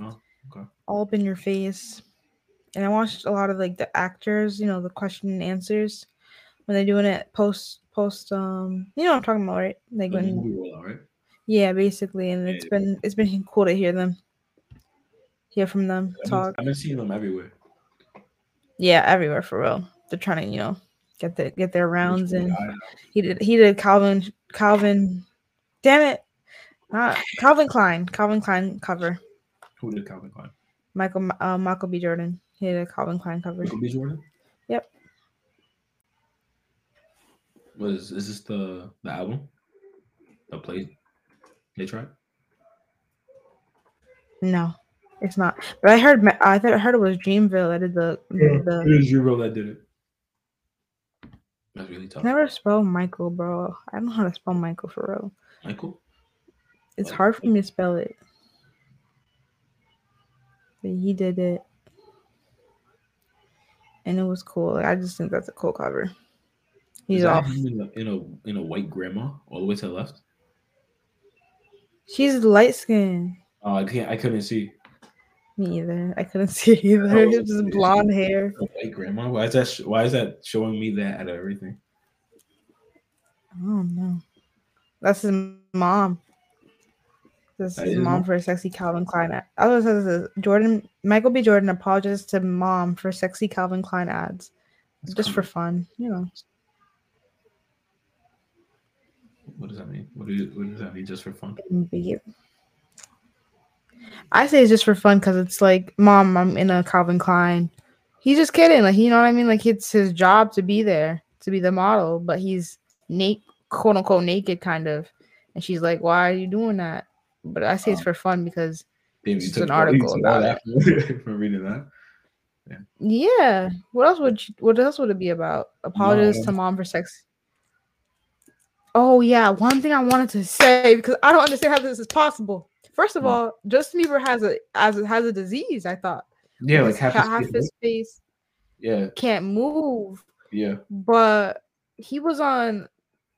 Oh, okay. all up in your face. And I watched a lot of like the actors. You know, the question and answers when they're doing it post post. Um, you know what I'm talking about, right? Like when rollout, right? Yeah, basically, and it's been it's been cool to hear them, hear from them I've been, talk. I've been seeing them everywhere. Yeah, everywhere for real. They're trying to, you know, get the get their rounds in. guy. He did he did Calvin Calvin damn it. Not Calvin Klein. Calvin Klein cover. Who did Calvin Klein? Michael uh, Michael B. Jordan. He did a Calvin Klein cover. Michael B. Jordan. Yep. What is is this the the album? The play they tried? No, it's not. But I heard I thought I heard it was Dreamville that did the It the is Euro that did it. Really tough. never spell Michael, bro. I don't know how to spell Michael for real. Michael? It's hard for me to spell it. But he did it. And it was cool. Like, I just think that's a cool cover. He's off. in a, in a in a white grandma all the way to the left. She's light skinned. Oh, I can't. I couldn't see. Me either. I couldn't see it either. Oh, just blonde hair. Oh, a white grandma. Why is that? sh- Why is that showing me that out of everything? I don't know. That's his mom. This is mom mom? for a sexy Calvin Klein ad. I was says this, Jordan Michael B. Jordan apologizes to mom for sexy Calvin Klein ads. just for fun, you know. What does that mean? What, do you, what does that mean? Just for fun? I say it's just for fun because it's like, mom, I'm in a Calvin Klein. He's just kidding, like you know what I mean. Like it's his job to be there, to be the model, but he's naked, quote unquote naked, kind of. And she's like, "Why are you doing that?" But I say it's for fun because Damn, it's an article about it. that from reading that. Yeah. What else would you, what else would it be about? Apologize to mom for sex. Oh yeah, one thing I wanted to say because I don't understand how this is possible. First of all, Justin Bieber has a as has a disease. I thought. Yeah, like His- half his face, his face Yeah, can't move. yeah. But he was on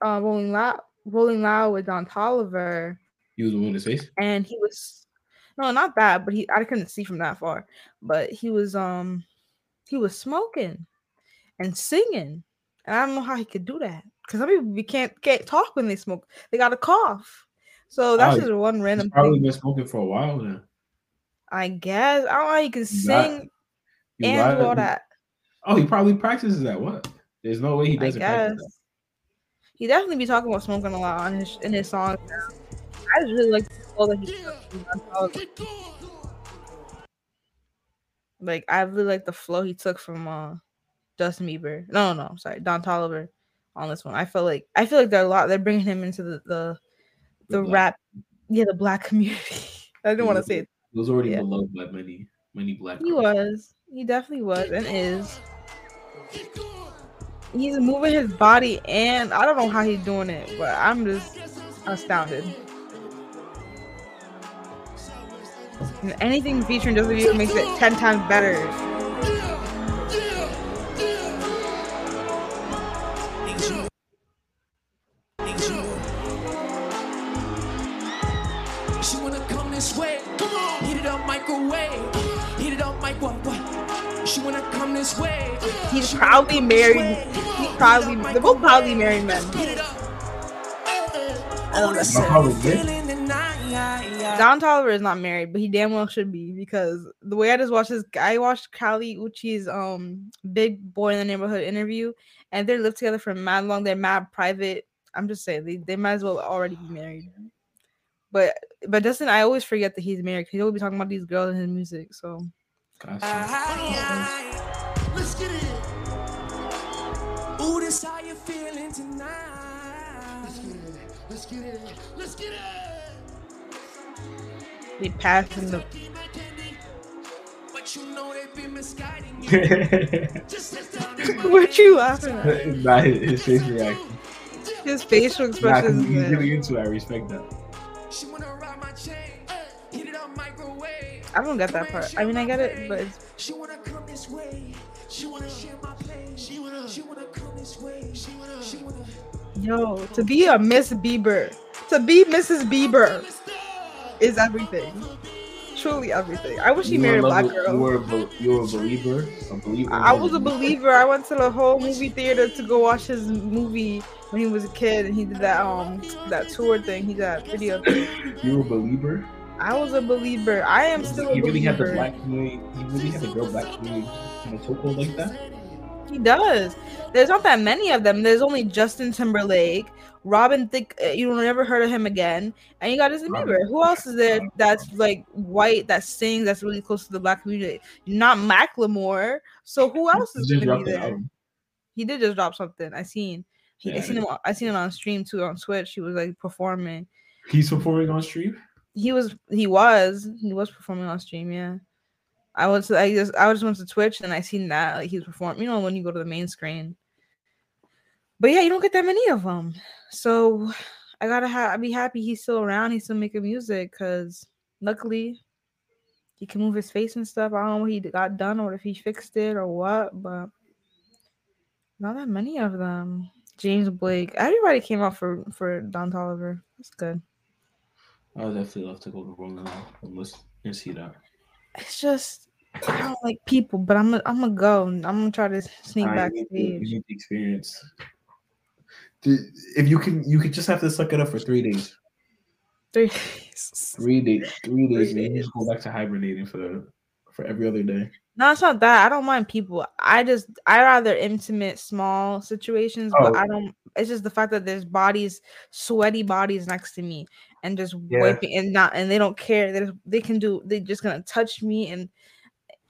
uh, Rolling Loud, Rolling Loud with Don Toliver, He was with his face. and he was no, not bad, but he I couldn't see from that far. But he was um he was smoking and singing, and I don't know how he could do that because some people we can't can't talk when they smoke. They got a cough. So that's Oh, just one He's random probably thing. been smoking for a while now. I guess I don't know he can You sing got- and do lied- all that. Oh, he probably practices that. What? There's no way he doesn't guess practice he definitely be talking about smoking a lot on his in his songs. I just really like the flow that he like. I really like the flow he took from uh Justin Bieber. No, no, sorry, Don Toliver on this one. I feel like I feel like they're a lot. They're bringing him into the the, the, black- rap, yeah, the black community. I didn't want to say it. He was already Yeah. beloved by many, many black. He girls. was. He definitely was and is. He's moving his body, and I don't know how he's doing it, but I'm just astounded. And anything featuring Justin Bieber makes it ten times better. He's probably married. He's probably they're both probably married men. I don't Not probably good. Don Toliver is not married, but he damn well should be because the way I just watched this, I watched Kali Uchis um Big Boy in the Neighborhood interview, and they lived together for mad long. They're mad private. I'm just saying they, they might as well already be married. But but Justin, I always forget that he's married. 'cause He'll be talking about these girls in his music. So Let's get it. Ooh, this how you feeling tonight. Let's get it. Let's get it. Let's get it. they passing the But you know they be misguiding you. Just what you laughing at? Not his, his face reaction. His facial Nah, 'cause expressions. he's man. really into it. I respect that. She wanna ride my chain. Uh, Heat it up microwave. I don't get that part. I mean, I get it, but it's She wanna come this way. She wanna share my plane. She wanna. She wanna come this way. She wanna. She wanna. Yo, to be a Miss Bieber, to be Mrs. Bieber is everything. Truly everything. I wish she You married a black with- girl. You were, a, be- you were a believer. A believer. I was a believer. I went to the whole movie theater to go watch his movie when he was a kid and he did that um that tour thing. He did that video. thing. You were a believer? I was a believer. I am still a He really had the black community. He really had the girl black community in a chokehold like that. He does. There's not that many of them. There's only Justin Timberlake, Robin Thicke. uh, You never heard of him again, and you got Justin Bieber. Who else is there that's like white that sings that's really close to the black community? Not Macklemore. So who else is He gonna be there? He did just drop something. I seen. He, I seen him. I seen it on stream too on Twitch. He was like performing. He's performing on stream. He was. He was. He was performing on stream. Yeah. I was. I just. I just went to Twitch and I seen that like he was performing. You know when you go to the main screen. But yeah, you don't get that many of them. So I gotta. I'd be happy he's still around. He's still making music because luckily he can move his face and stuff. I don't know what he got done or if he fixed it or what, but not that many of them. James Blake. Everybody came out for for Don Toliver. That's good. I would definitely love to go to Rolling Loud and see that. It's just I don't like people, but I'm gonna I'm gonna go. and I'm gonna try to sneak I back need the- you need the experience. If you can, you could just have to suck it up for three days. Three days. Three days. Three days. and you just go back to hibernating for for every other day. No, it's not that. I don't mind people. I just I rather intimate, small situations, but Oh. I don't. It's just the fact that there's bodies, sweaty bodies next to me, and just Yeah. wiping and not, and they don't care. They they can do. They just gonna touch me, and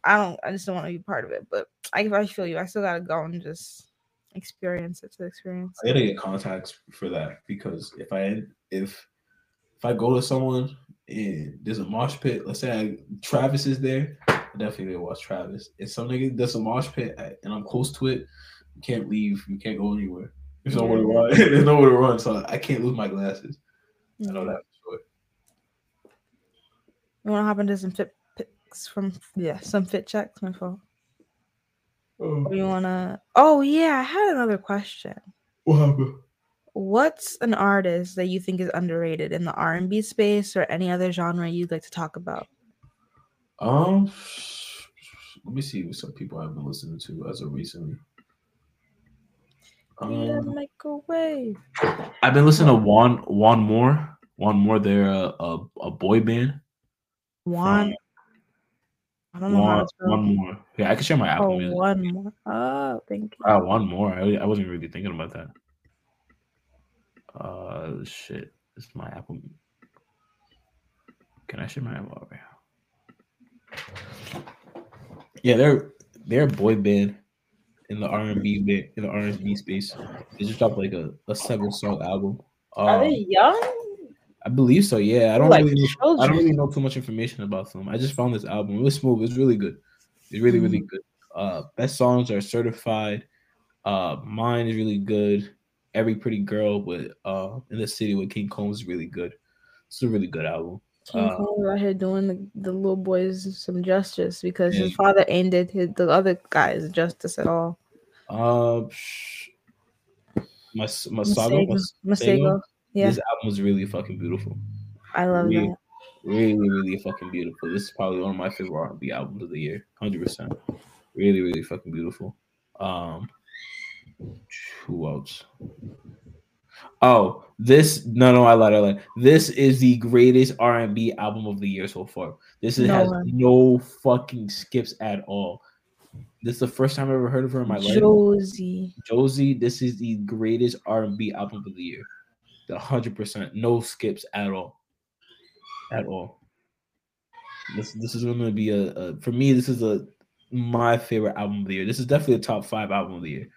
I don't. I just don't want to be part of it. But I, I feel you. I still gotta go and just experience it to experience. I gotta get contacts for that because if I if if I go to someone and there's a mosh pit, let's say I, Travis is there, I definitely gonna watch Travis. If some nigga does a mosh pit and I'm close to it, you can't leave, you can't go anywhere. There's nowhere to run. There's nowhere to run, so I can't lose my glasses. I know that for sure. You want to hop into some fit picks from yeah, some fit checks. My fault. Or you wanna? Oh yeah, I had another question. What happened? What's an artist that you think is underrated in the R and B space or any other genre you'd like to talk about? Um, let me see what some people I've been listening to as of recently. Yeah, Um, microwave. I've been listening to One One More. One More. They're a, a, a boy band. One. I don't know how One, to spell. one more. Yeah, I can share my Apple Oh, Music. one more. Oh, thank you. Uh, one more. I, I wasn't really thinking about that. Uh, shit. This is my Apple. Can I share my Apple? Okay. Yeah, they're they're a boy band in the R and B bit in the R and B space. They just dropped like a, a seven song album. Are Um, they young? I believe so. Yeah, I don't Like really know, I don't really know too much information about them. I just found this album. It was smooth. It was really good. It's really really good. Uh, best songs are certified. Uh, mine is really good. Every pretty girl with uh in the city with King Combs is really good. It's a really good album. King Uh, Kong out here doing the, the little boys some justice because Yeah. his father ended his, the other guys justice at all. Uh, my Masago, Masego. Masego, yeah. This album is really fucking beautiful. I love really, that. Really, really fucking beautiful. This is probably one of my favorite R&B albums of the year. Hundred percent. Really, really fucking beautiful. Um, who else? Oh, this no, no, I lied, I lied. This is the greatest R&B album of the year so far. This is, No has no fucking skips at all. This is the first time I ever heard of her in my life. Josie. Josie, this is the greatest R&B album of the year. The hundred percent, no skips at all, at all. This this is going to be a, a for me. This is a my favorite album of the year. This is definitely a top five album of the year.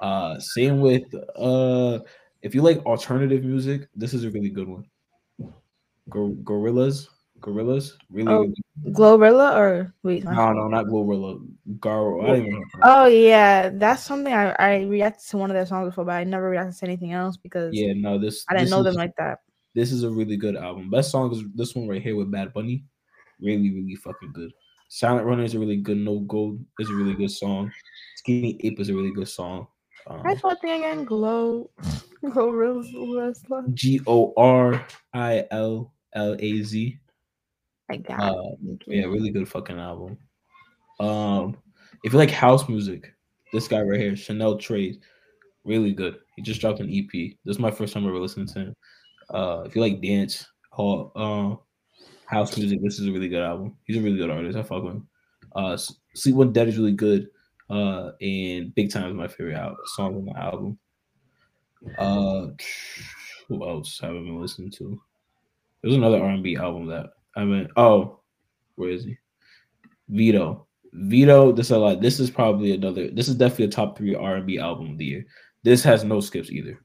Uh, same with uh, if you like alternative music, this is a really good one. Gor- Gorillaz, Gorillaz, really. Oh, really Glorilla or wait? no, no, not Glorilla. Gar. Don't even know. Oh yeah, that's something I, I reacted to one of their songs before, but I never reacted to anything else because Yeah, no, this I didn't this know is- them like that. This is a really good album. Best song is this one right here with Bad Bunny. Really, really fucking good. Silent Runner is a really good. No Gold is a really good song. Skinny Ape is a really good song. Um, I thought thing again, glow. G O R I L L A Z. I got Uh, yeah, really good fucking album. Um, if you like house music, this guy right here, Channel Tres, Really good. He just dropped an EP. This is my first time ever listening to him. Uh, if you like dance, hall, uh, house music, this is a really good album. He's a really good artist. I fuck with him. Uh, Sleep When Dead is really good. Uh, and Big Time is my favorite al- song on the album. Uh, who else have I been listening to? There's another R&B album that I mean. Oh, where is he? Vito. Vito. This is a lot. This is probably another. This is definitely a top three R&B album of the year. This has no skips either.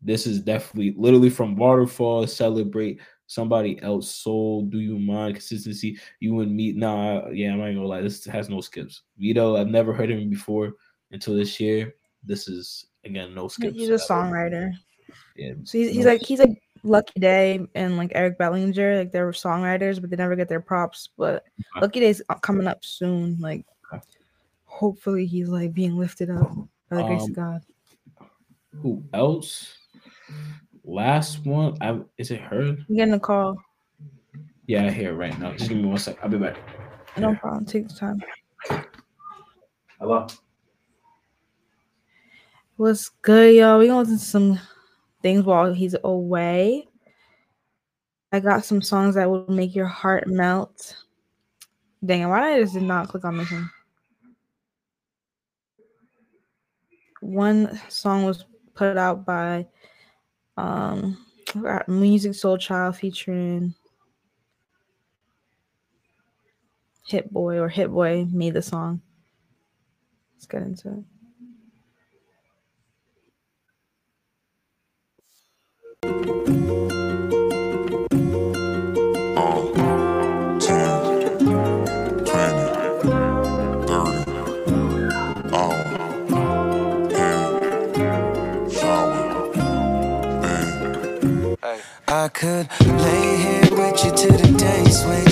This is definitely literally from Waterfall, Celebrate, Somebody Else, Soul, Do You Mind, Consistency, You and Me. Nah, yeah, I'm not gonna lie. This has no skips. Vito, I've never heard him before until this year. This is again no skips. He's a songwriter. Yeah, So he's, he's like he's like Lucky Daye and like Eric Bellinger, like they were songwriters, but they never get their props. But Lucky Daye's coming up soon. Like hopefully he's like being lifted up by the grace Um, of God. Who else? Last one. I is it her? I'm getting a call. Yeah, I hear it right now. Just give me one sec. I'll be back. No problem. Take the time. Hello. What's good, y'all? We gonna listen to some things while he's away. I got some songs that will make your heart melt. Dang it, why did I just did not click on this one? One song was put out by um Musiq Soulchild featuring Hit Boy or Hit Boy made the song. Let's get into it. I could lay here with you till the day switch.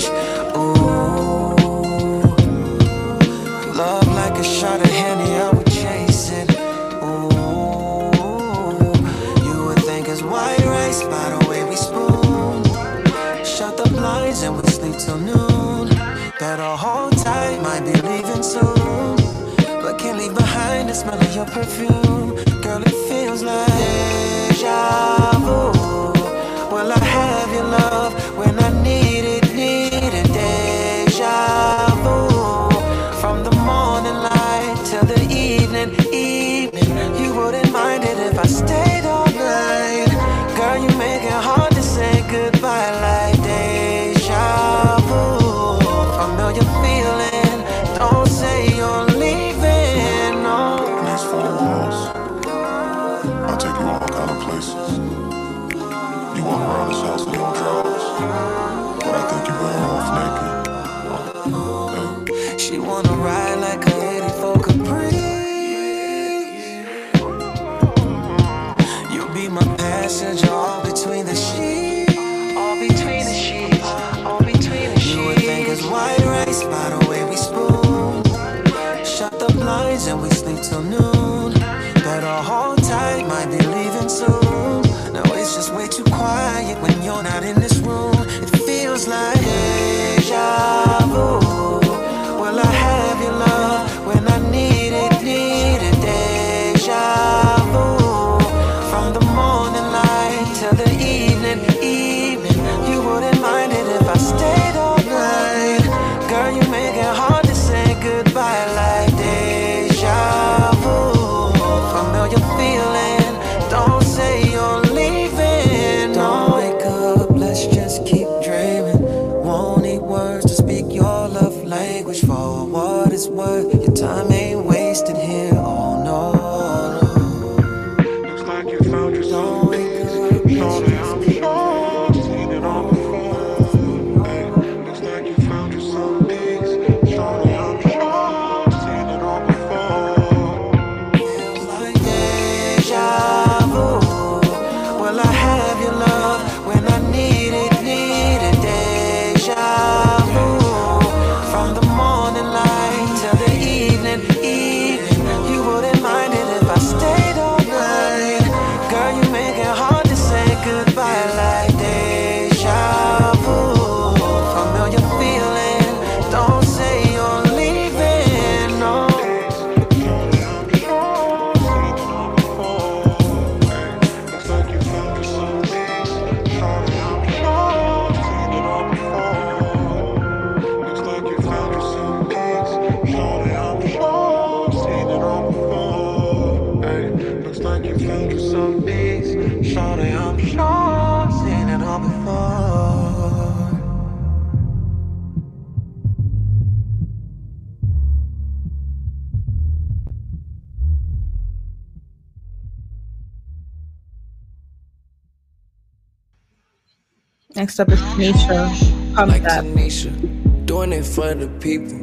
Next up is Tanisha. Pump like that. Tanisha, doing it for the people.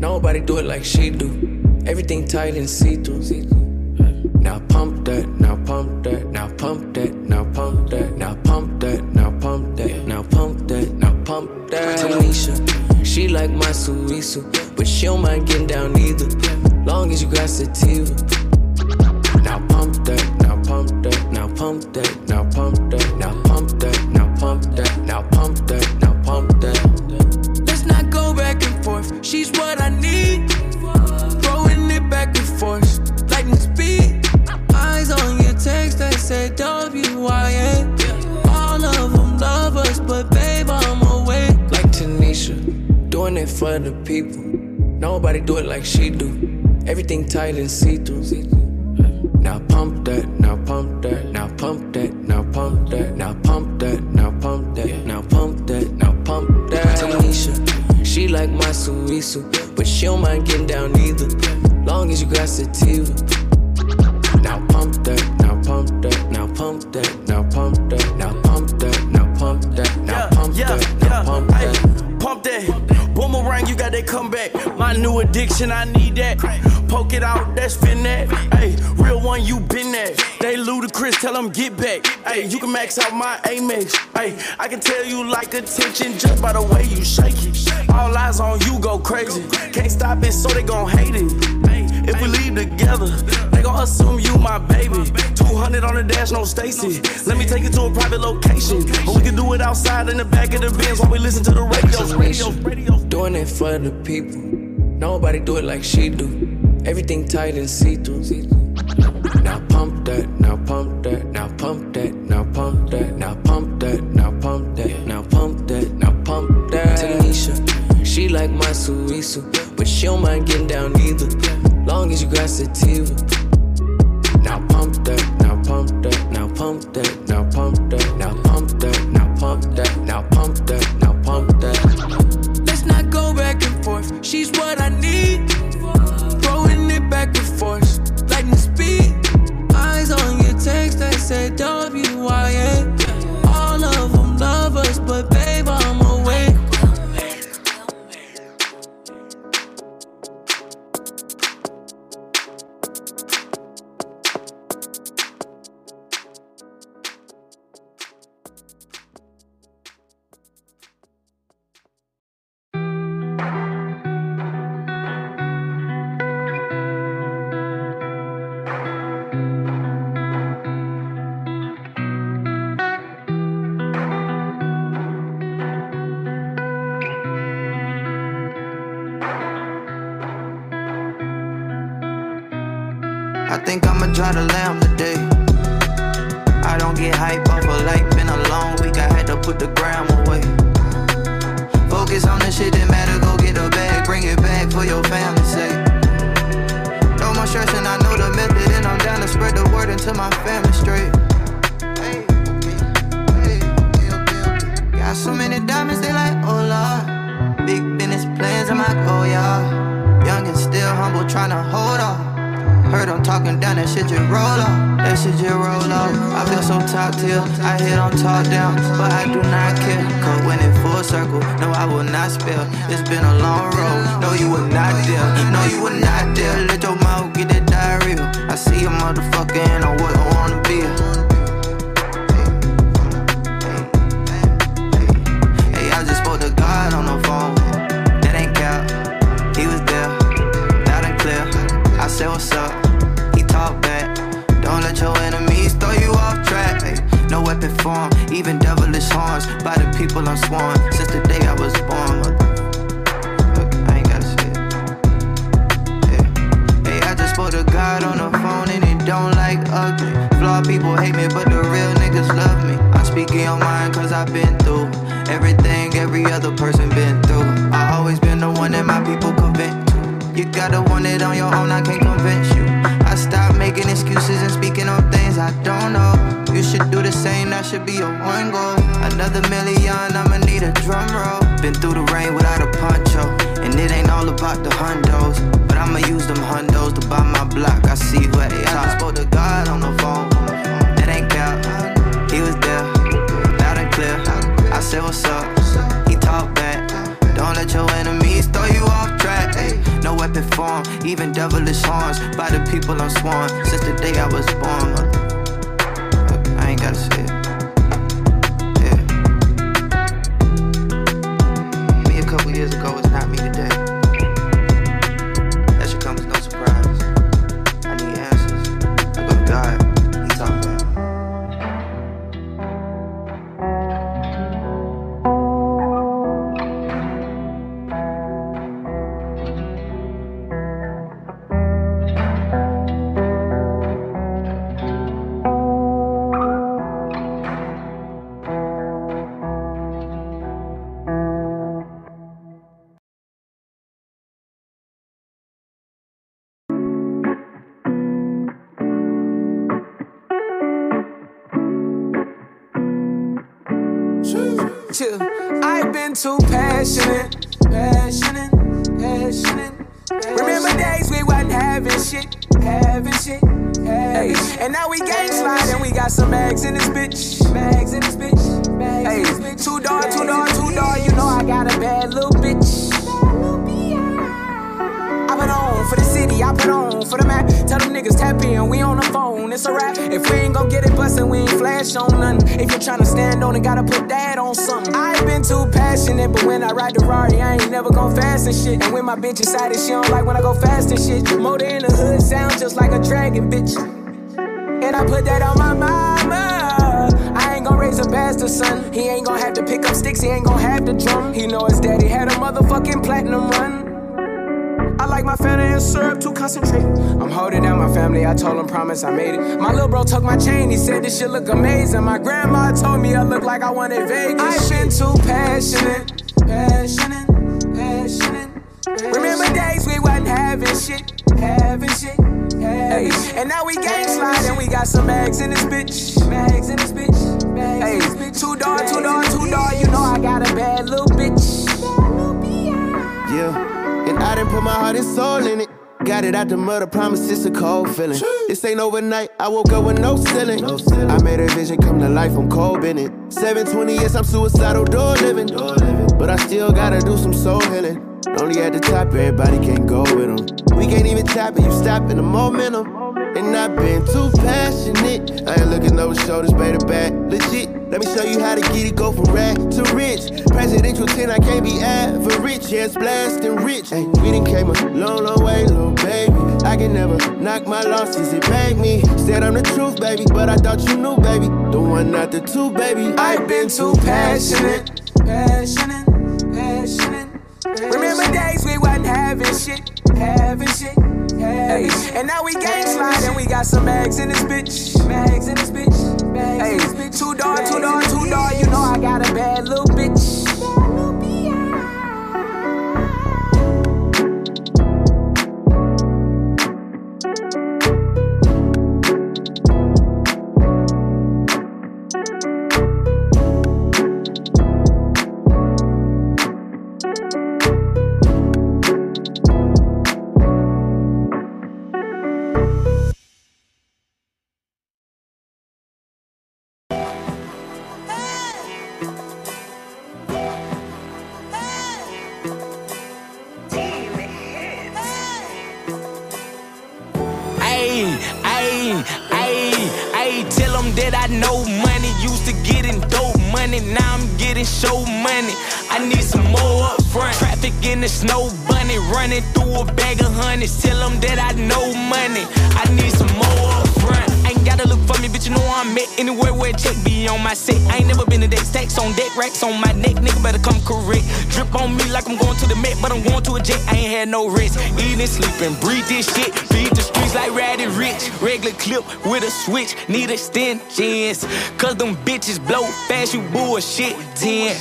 Nobody do it like she do. Everything tight and see through. Now pump that, now pump that, now pump that, now pump that, now pump that, now pump that, now pump that, now pump that. Tanisha, she like my Suisu, but she don't mind getting down either. Long as you got sativa. Nobody do it like she do. Everything tight and see through. max out my Amex. Hey, I can tell you like attention just by the way you shake it. All eyes on you go crazy. Can't stop it, so they gon' hate it. If we leave together, they gon' assume you my baby. 200 on the dash, no Stacy. Let me take you to a private location. Or we can do it outside in the back of the Benz while we listen to the radio. radio. Doing it for the people. Nobody do it like she do. Everything tight and see through. Now pump that But she don't mind getting down either. Long as you got sativa. on your own, I can't convince you. I stop making excuses and speaking on things I don't know. You should do the same, that should be your one goal. Another million, I'ma need a drum roll. Been through the rain without a poncho, and it ain't all about the hundos. But I'ma use them hundos to buy my block. I see who at the. I spoke to God on the phone, that ain't cap. He was there, loud and clear. I said, What's up? He talked back. Don't let your enemies throw you weapon form, even devilish horns. By the people I'm sworn since the day I was born. I ain't gotta say it. Yeah. Me a couple years ago is not me today. On gotta put that on something. I've been too passionate, but when I ride the Rari, I ain't never gon' fast and shit. And when my bitch excited, she don't like when I go fast and shit. Motor in the hood sound just like a dragon, bitch. And I put that on my mama. I ain't gon' raise a bastard son. He ain't gon' have to pick up sticks, he ain't gon' have the drum. He know his daddy had a motherfucking platinum run. I like my Fanta and syrup to concentrate. I'm holding down my family, I told him promise I made it. My little bro took my chain, he said this shit look amazing. My grandma told me I look like I wanted Vegas. I've been too passionate, passionate, passionate. Remember days we wasn't having shit, having shit. Hey, and now we gang slide and we got some bags in this bitch, bags in this bitch. Hey, two door, two door, two door. You know I got a bad little bitch. Yeah, and I didn't put my heart and soul in it. Got it out the mud, I promise it's a cold feeling. This ain't overnight, I woke up with no ceiling. I made a vision come to life, I'm cold in it. 720 years, I'm suicidal, door living. But I still gotta do some soul healing. Only at the top, everybody can't go with them. We can't even tap it, you stop in the momentum. And I've been too passionate. I ain't looking over shoulders, baby, back. Legit, let me show you how to get it, go from rag to rich. Presidential 10, I can't be average. Yeah, it's blasting rich. Hey, we done came a long, long way, little baby. I can never knock my losses, it bag me. Said I'm the truth, baby, but I thought you knew, baby. The one, not the two, baby. I've been too passionate, passionate, passionate. Remember days we wasn't having shit, having shit. Hey, and now we gang slide and we got some bags in this bitch, bags in this bitch. Hey, two door, two door, two door. You know I got a bad little bitch. Racks on my neck, nigga better come correct. Drip on me like I'm going to the Met, but I'm going to a jet. Had no risk. Eating, sleeping, breathe this shit. Beat the streets like Roddy Ricch. Regular clip with a switch, need extensions. Cause them bitches blow fast, you bullshit. Ten.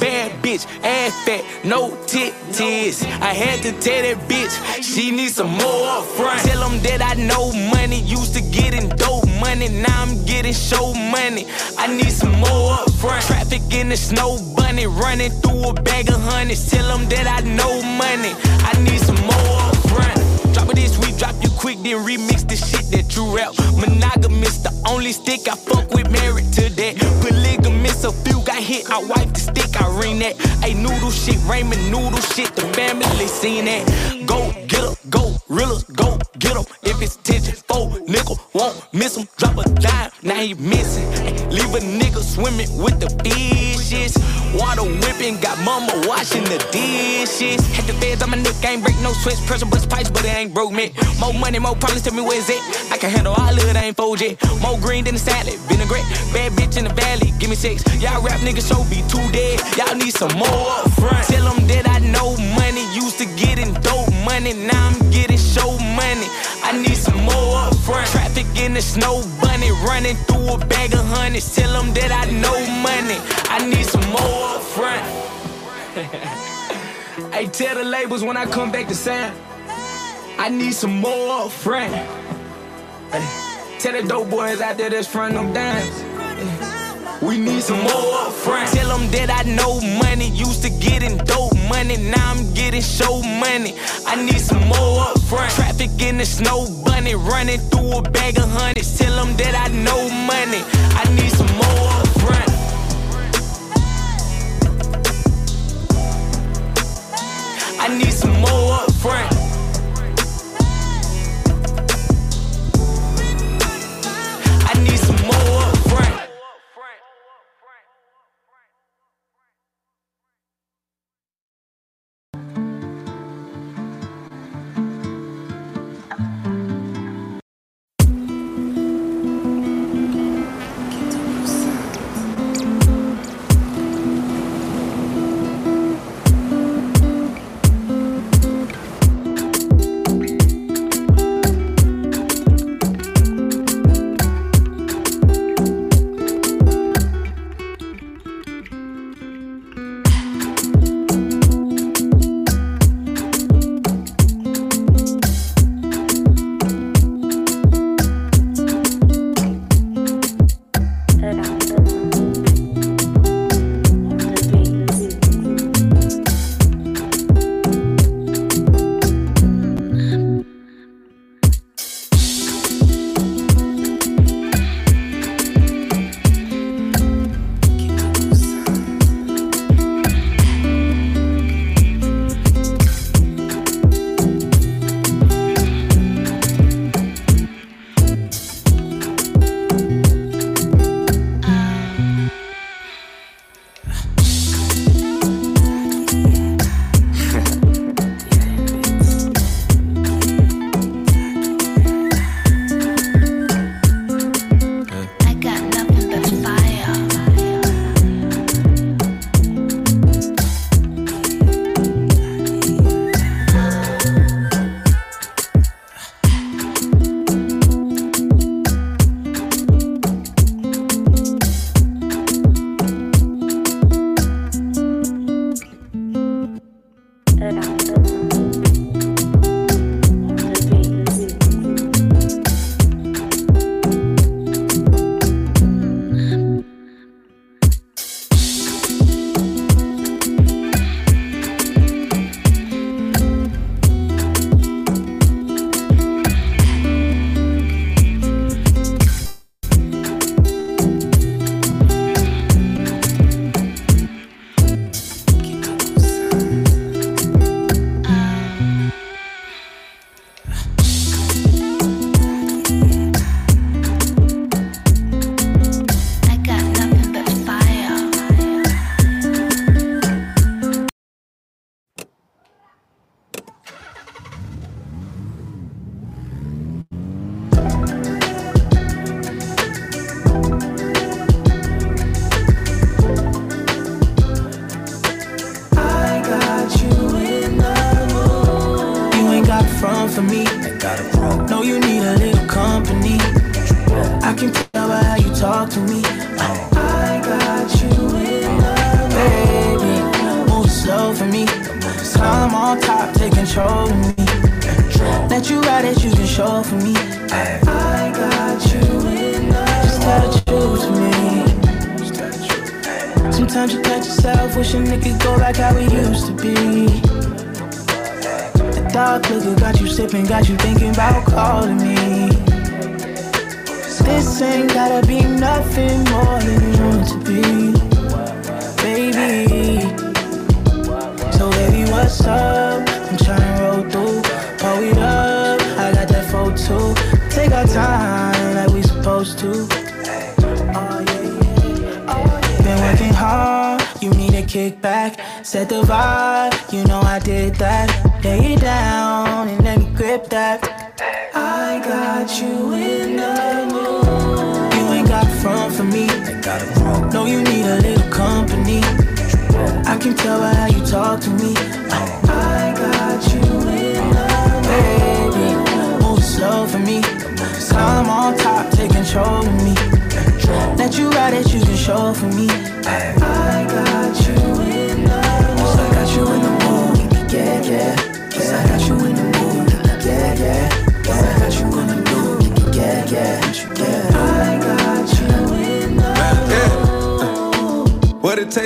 Bad bitch, ass fat, no tit tits. I had to tell that bitch, she needs some more up front. Tell them that I know money, used to getting dope money. now I'm getting show money. I need some more up front. Traffic in the snow bunny, running through a bag of honeys. Tell them that I know money. I need some more up front. Drop it this week, drop you quick, then remix the shit that you rap. Monogamous, the only stick I fuck with, married to that. Polygamous, a few got hit, I wipe the stick, I ring that. Hey, noodle shit, Raymond noodle shit, the family seen that. Go get 'em, go, realers, go get 'em. If it's tension, four nickel, won't miss 'em. Drop a dime, now he missing. Leave a nigga swimming with the fishes. Water whipping, got mama washing the dishes. Had the feds on my neck, ain't break no sweats, pressure bust pipes, but it ain't broke me. More money, more problems, tell me where's it. I can handle all of it, I ain't 4G. More green than the salad, vinaigrette. Bad bitch in the valley, give me six. Y'all rap niggas show be too dead. Y'all need some more up front. Tell them that I know money, used to getting dope money, now I'm getting show money. I need some more up front. Traffic in the snow bunny, running through a bag of honeys. Tell them that I know money. I need some more up front. Hey, tell the labels when I come back to sound. I need some more up front. Hey, tell the dope boys out there that's front them dimes. We need some more front. Tell them that I know money. Used to getting dope money. Now I'm getting show money. I need some more front. Traffic in the snow bunny. Running through a bag of honeys. Tell them that I know money. I need some more front. I need some more up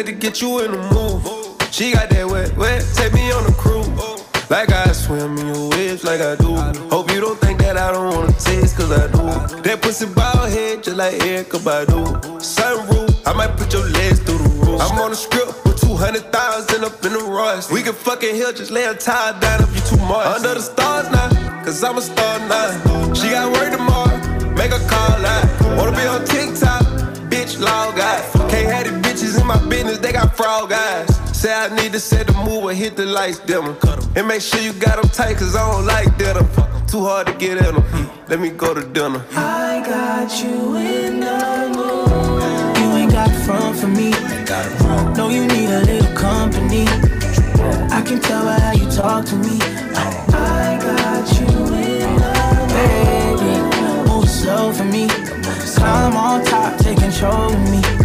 to get you in the mood, She got that wet, wet, take me on a cruise. Like I swim in your waves, like I do. Hope you don't think that I don't wanna taste, cause I do. That pussy bow head, just like Erykah Badu. Sunroof, I might put your legs through the roof. I'm on a script with 200,000 up in the rush. We can fucking heal, just lay a tie down if you too much. Under the stars now, cause I'm a star now. She got work tomorrow, make a call out. Wanna be on TikTok, bitch, log out. Can't have it in my business, they got frog eyes. Say I need to set the move or hit the lights, them. And make sure you got them tight, cause I don't like them. Too hard to get at them. Hmm, let me go to dinner. Hmm. I got you in the mood. You ain't got front for me. No, you need a little company. I can tell by how you talk to me. I got you in the mood. Baby, move slow for me. Climb on top, take control of me.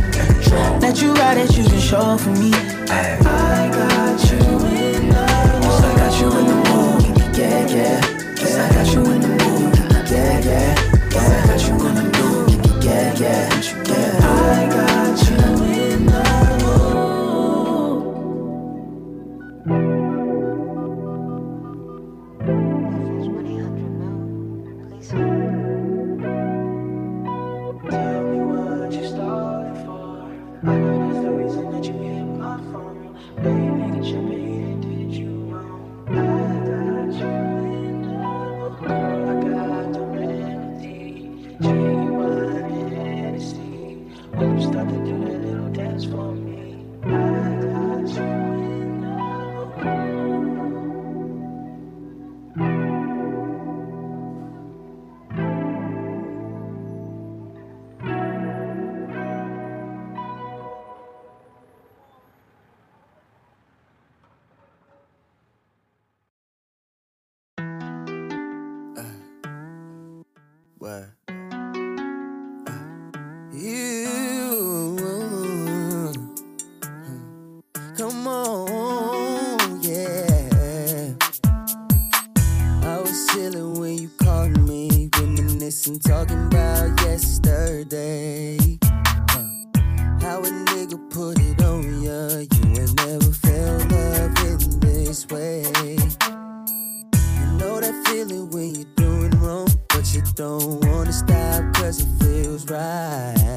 That you ride that you can show for me. I got you. Don't wanna stop cause it feels right.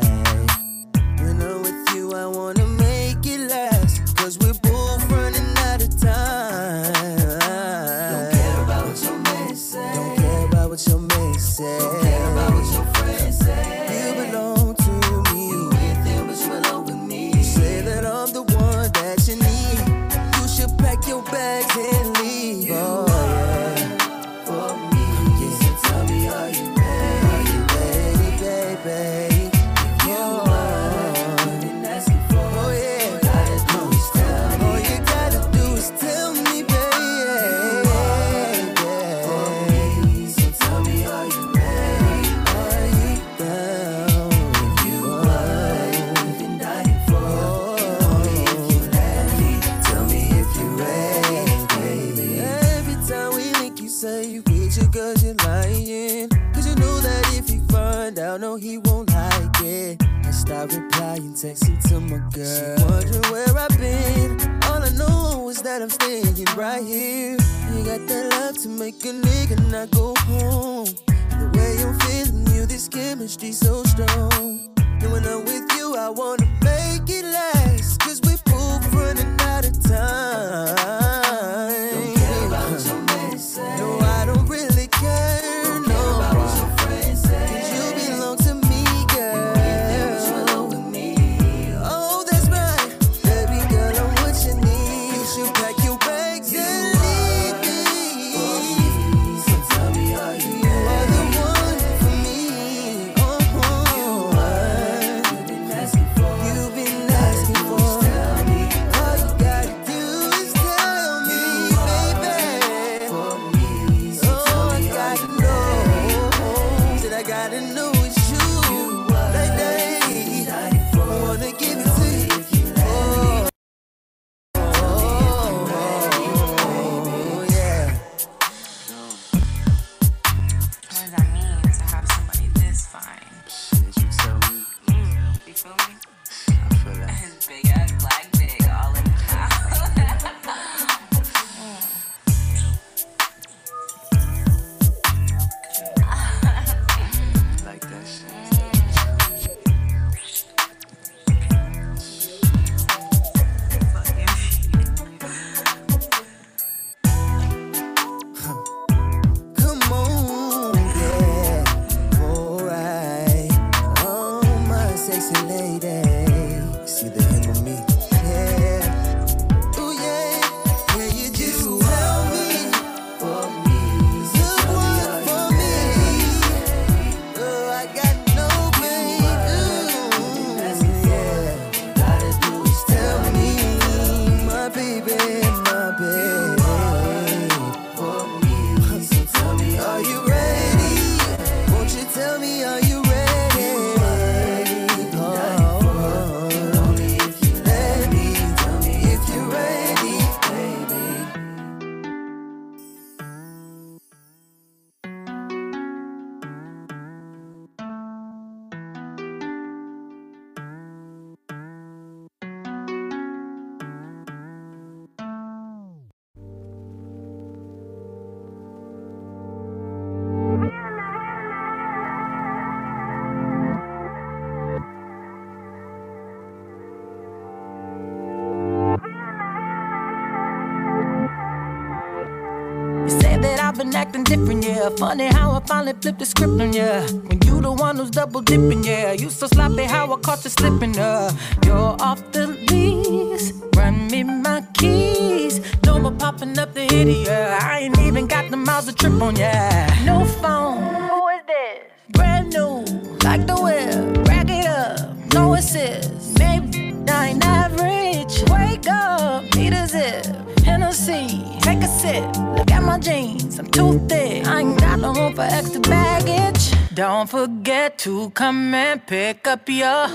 Yeah. Funny how I finally flipped the script on ya. When you the one who's double dipping, yeah. You so sloppy how I caught you slipping, uh. You're off the lease. Run me my keys. No more popping up the hitty, yeah. I ain't even got the miles to trip on, yeah. No phone. Who is this? Brand new. Like the whip. Rack it up. No assist. Maybe I ain't average. Wake up. Need a zip. Hennessy. Take a sip. My jeans. I'm too thick. I ain't got no room for extra baggage. Don't forget to come and pick up your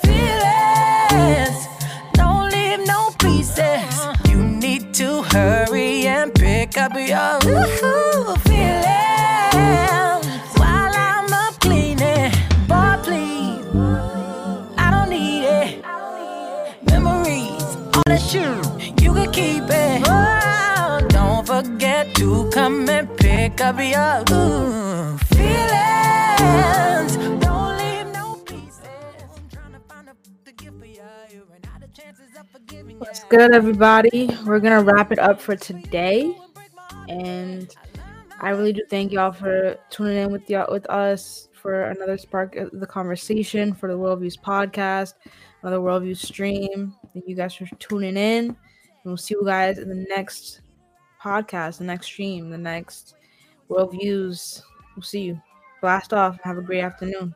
feelings. Don't leave no pieces. You need to hurry and pick up your feelings while I'm up cleaning. Boy, please, I don't need it. Memories, all that shit, you can keep it. Forget to come and pick up your ooh, feelings. Don't leave no pieces. What's good, everybody? We're gonna wrap it up for today, and I really do thank y'all for tuning in with y'all with us for another spark of the conversation for the Worldviews podcast, another Worldview stream. Thank you guys for tuning in, and we'll see you guys in the next podcast, the next stream, the next Worldviews. We'll see you. Blast off. Have a great afternoon.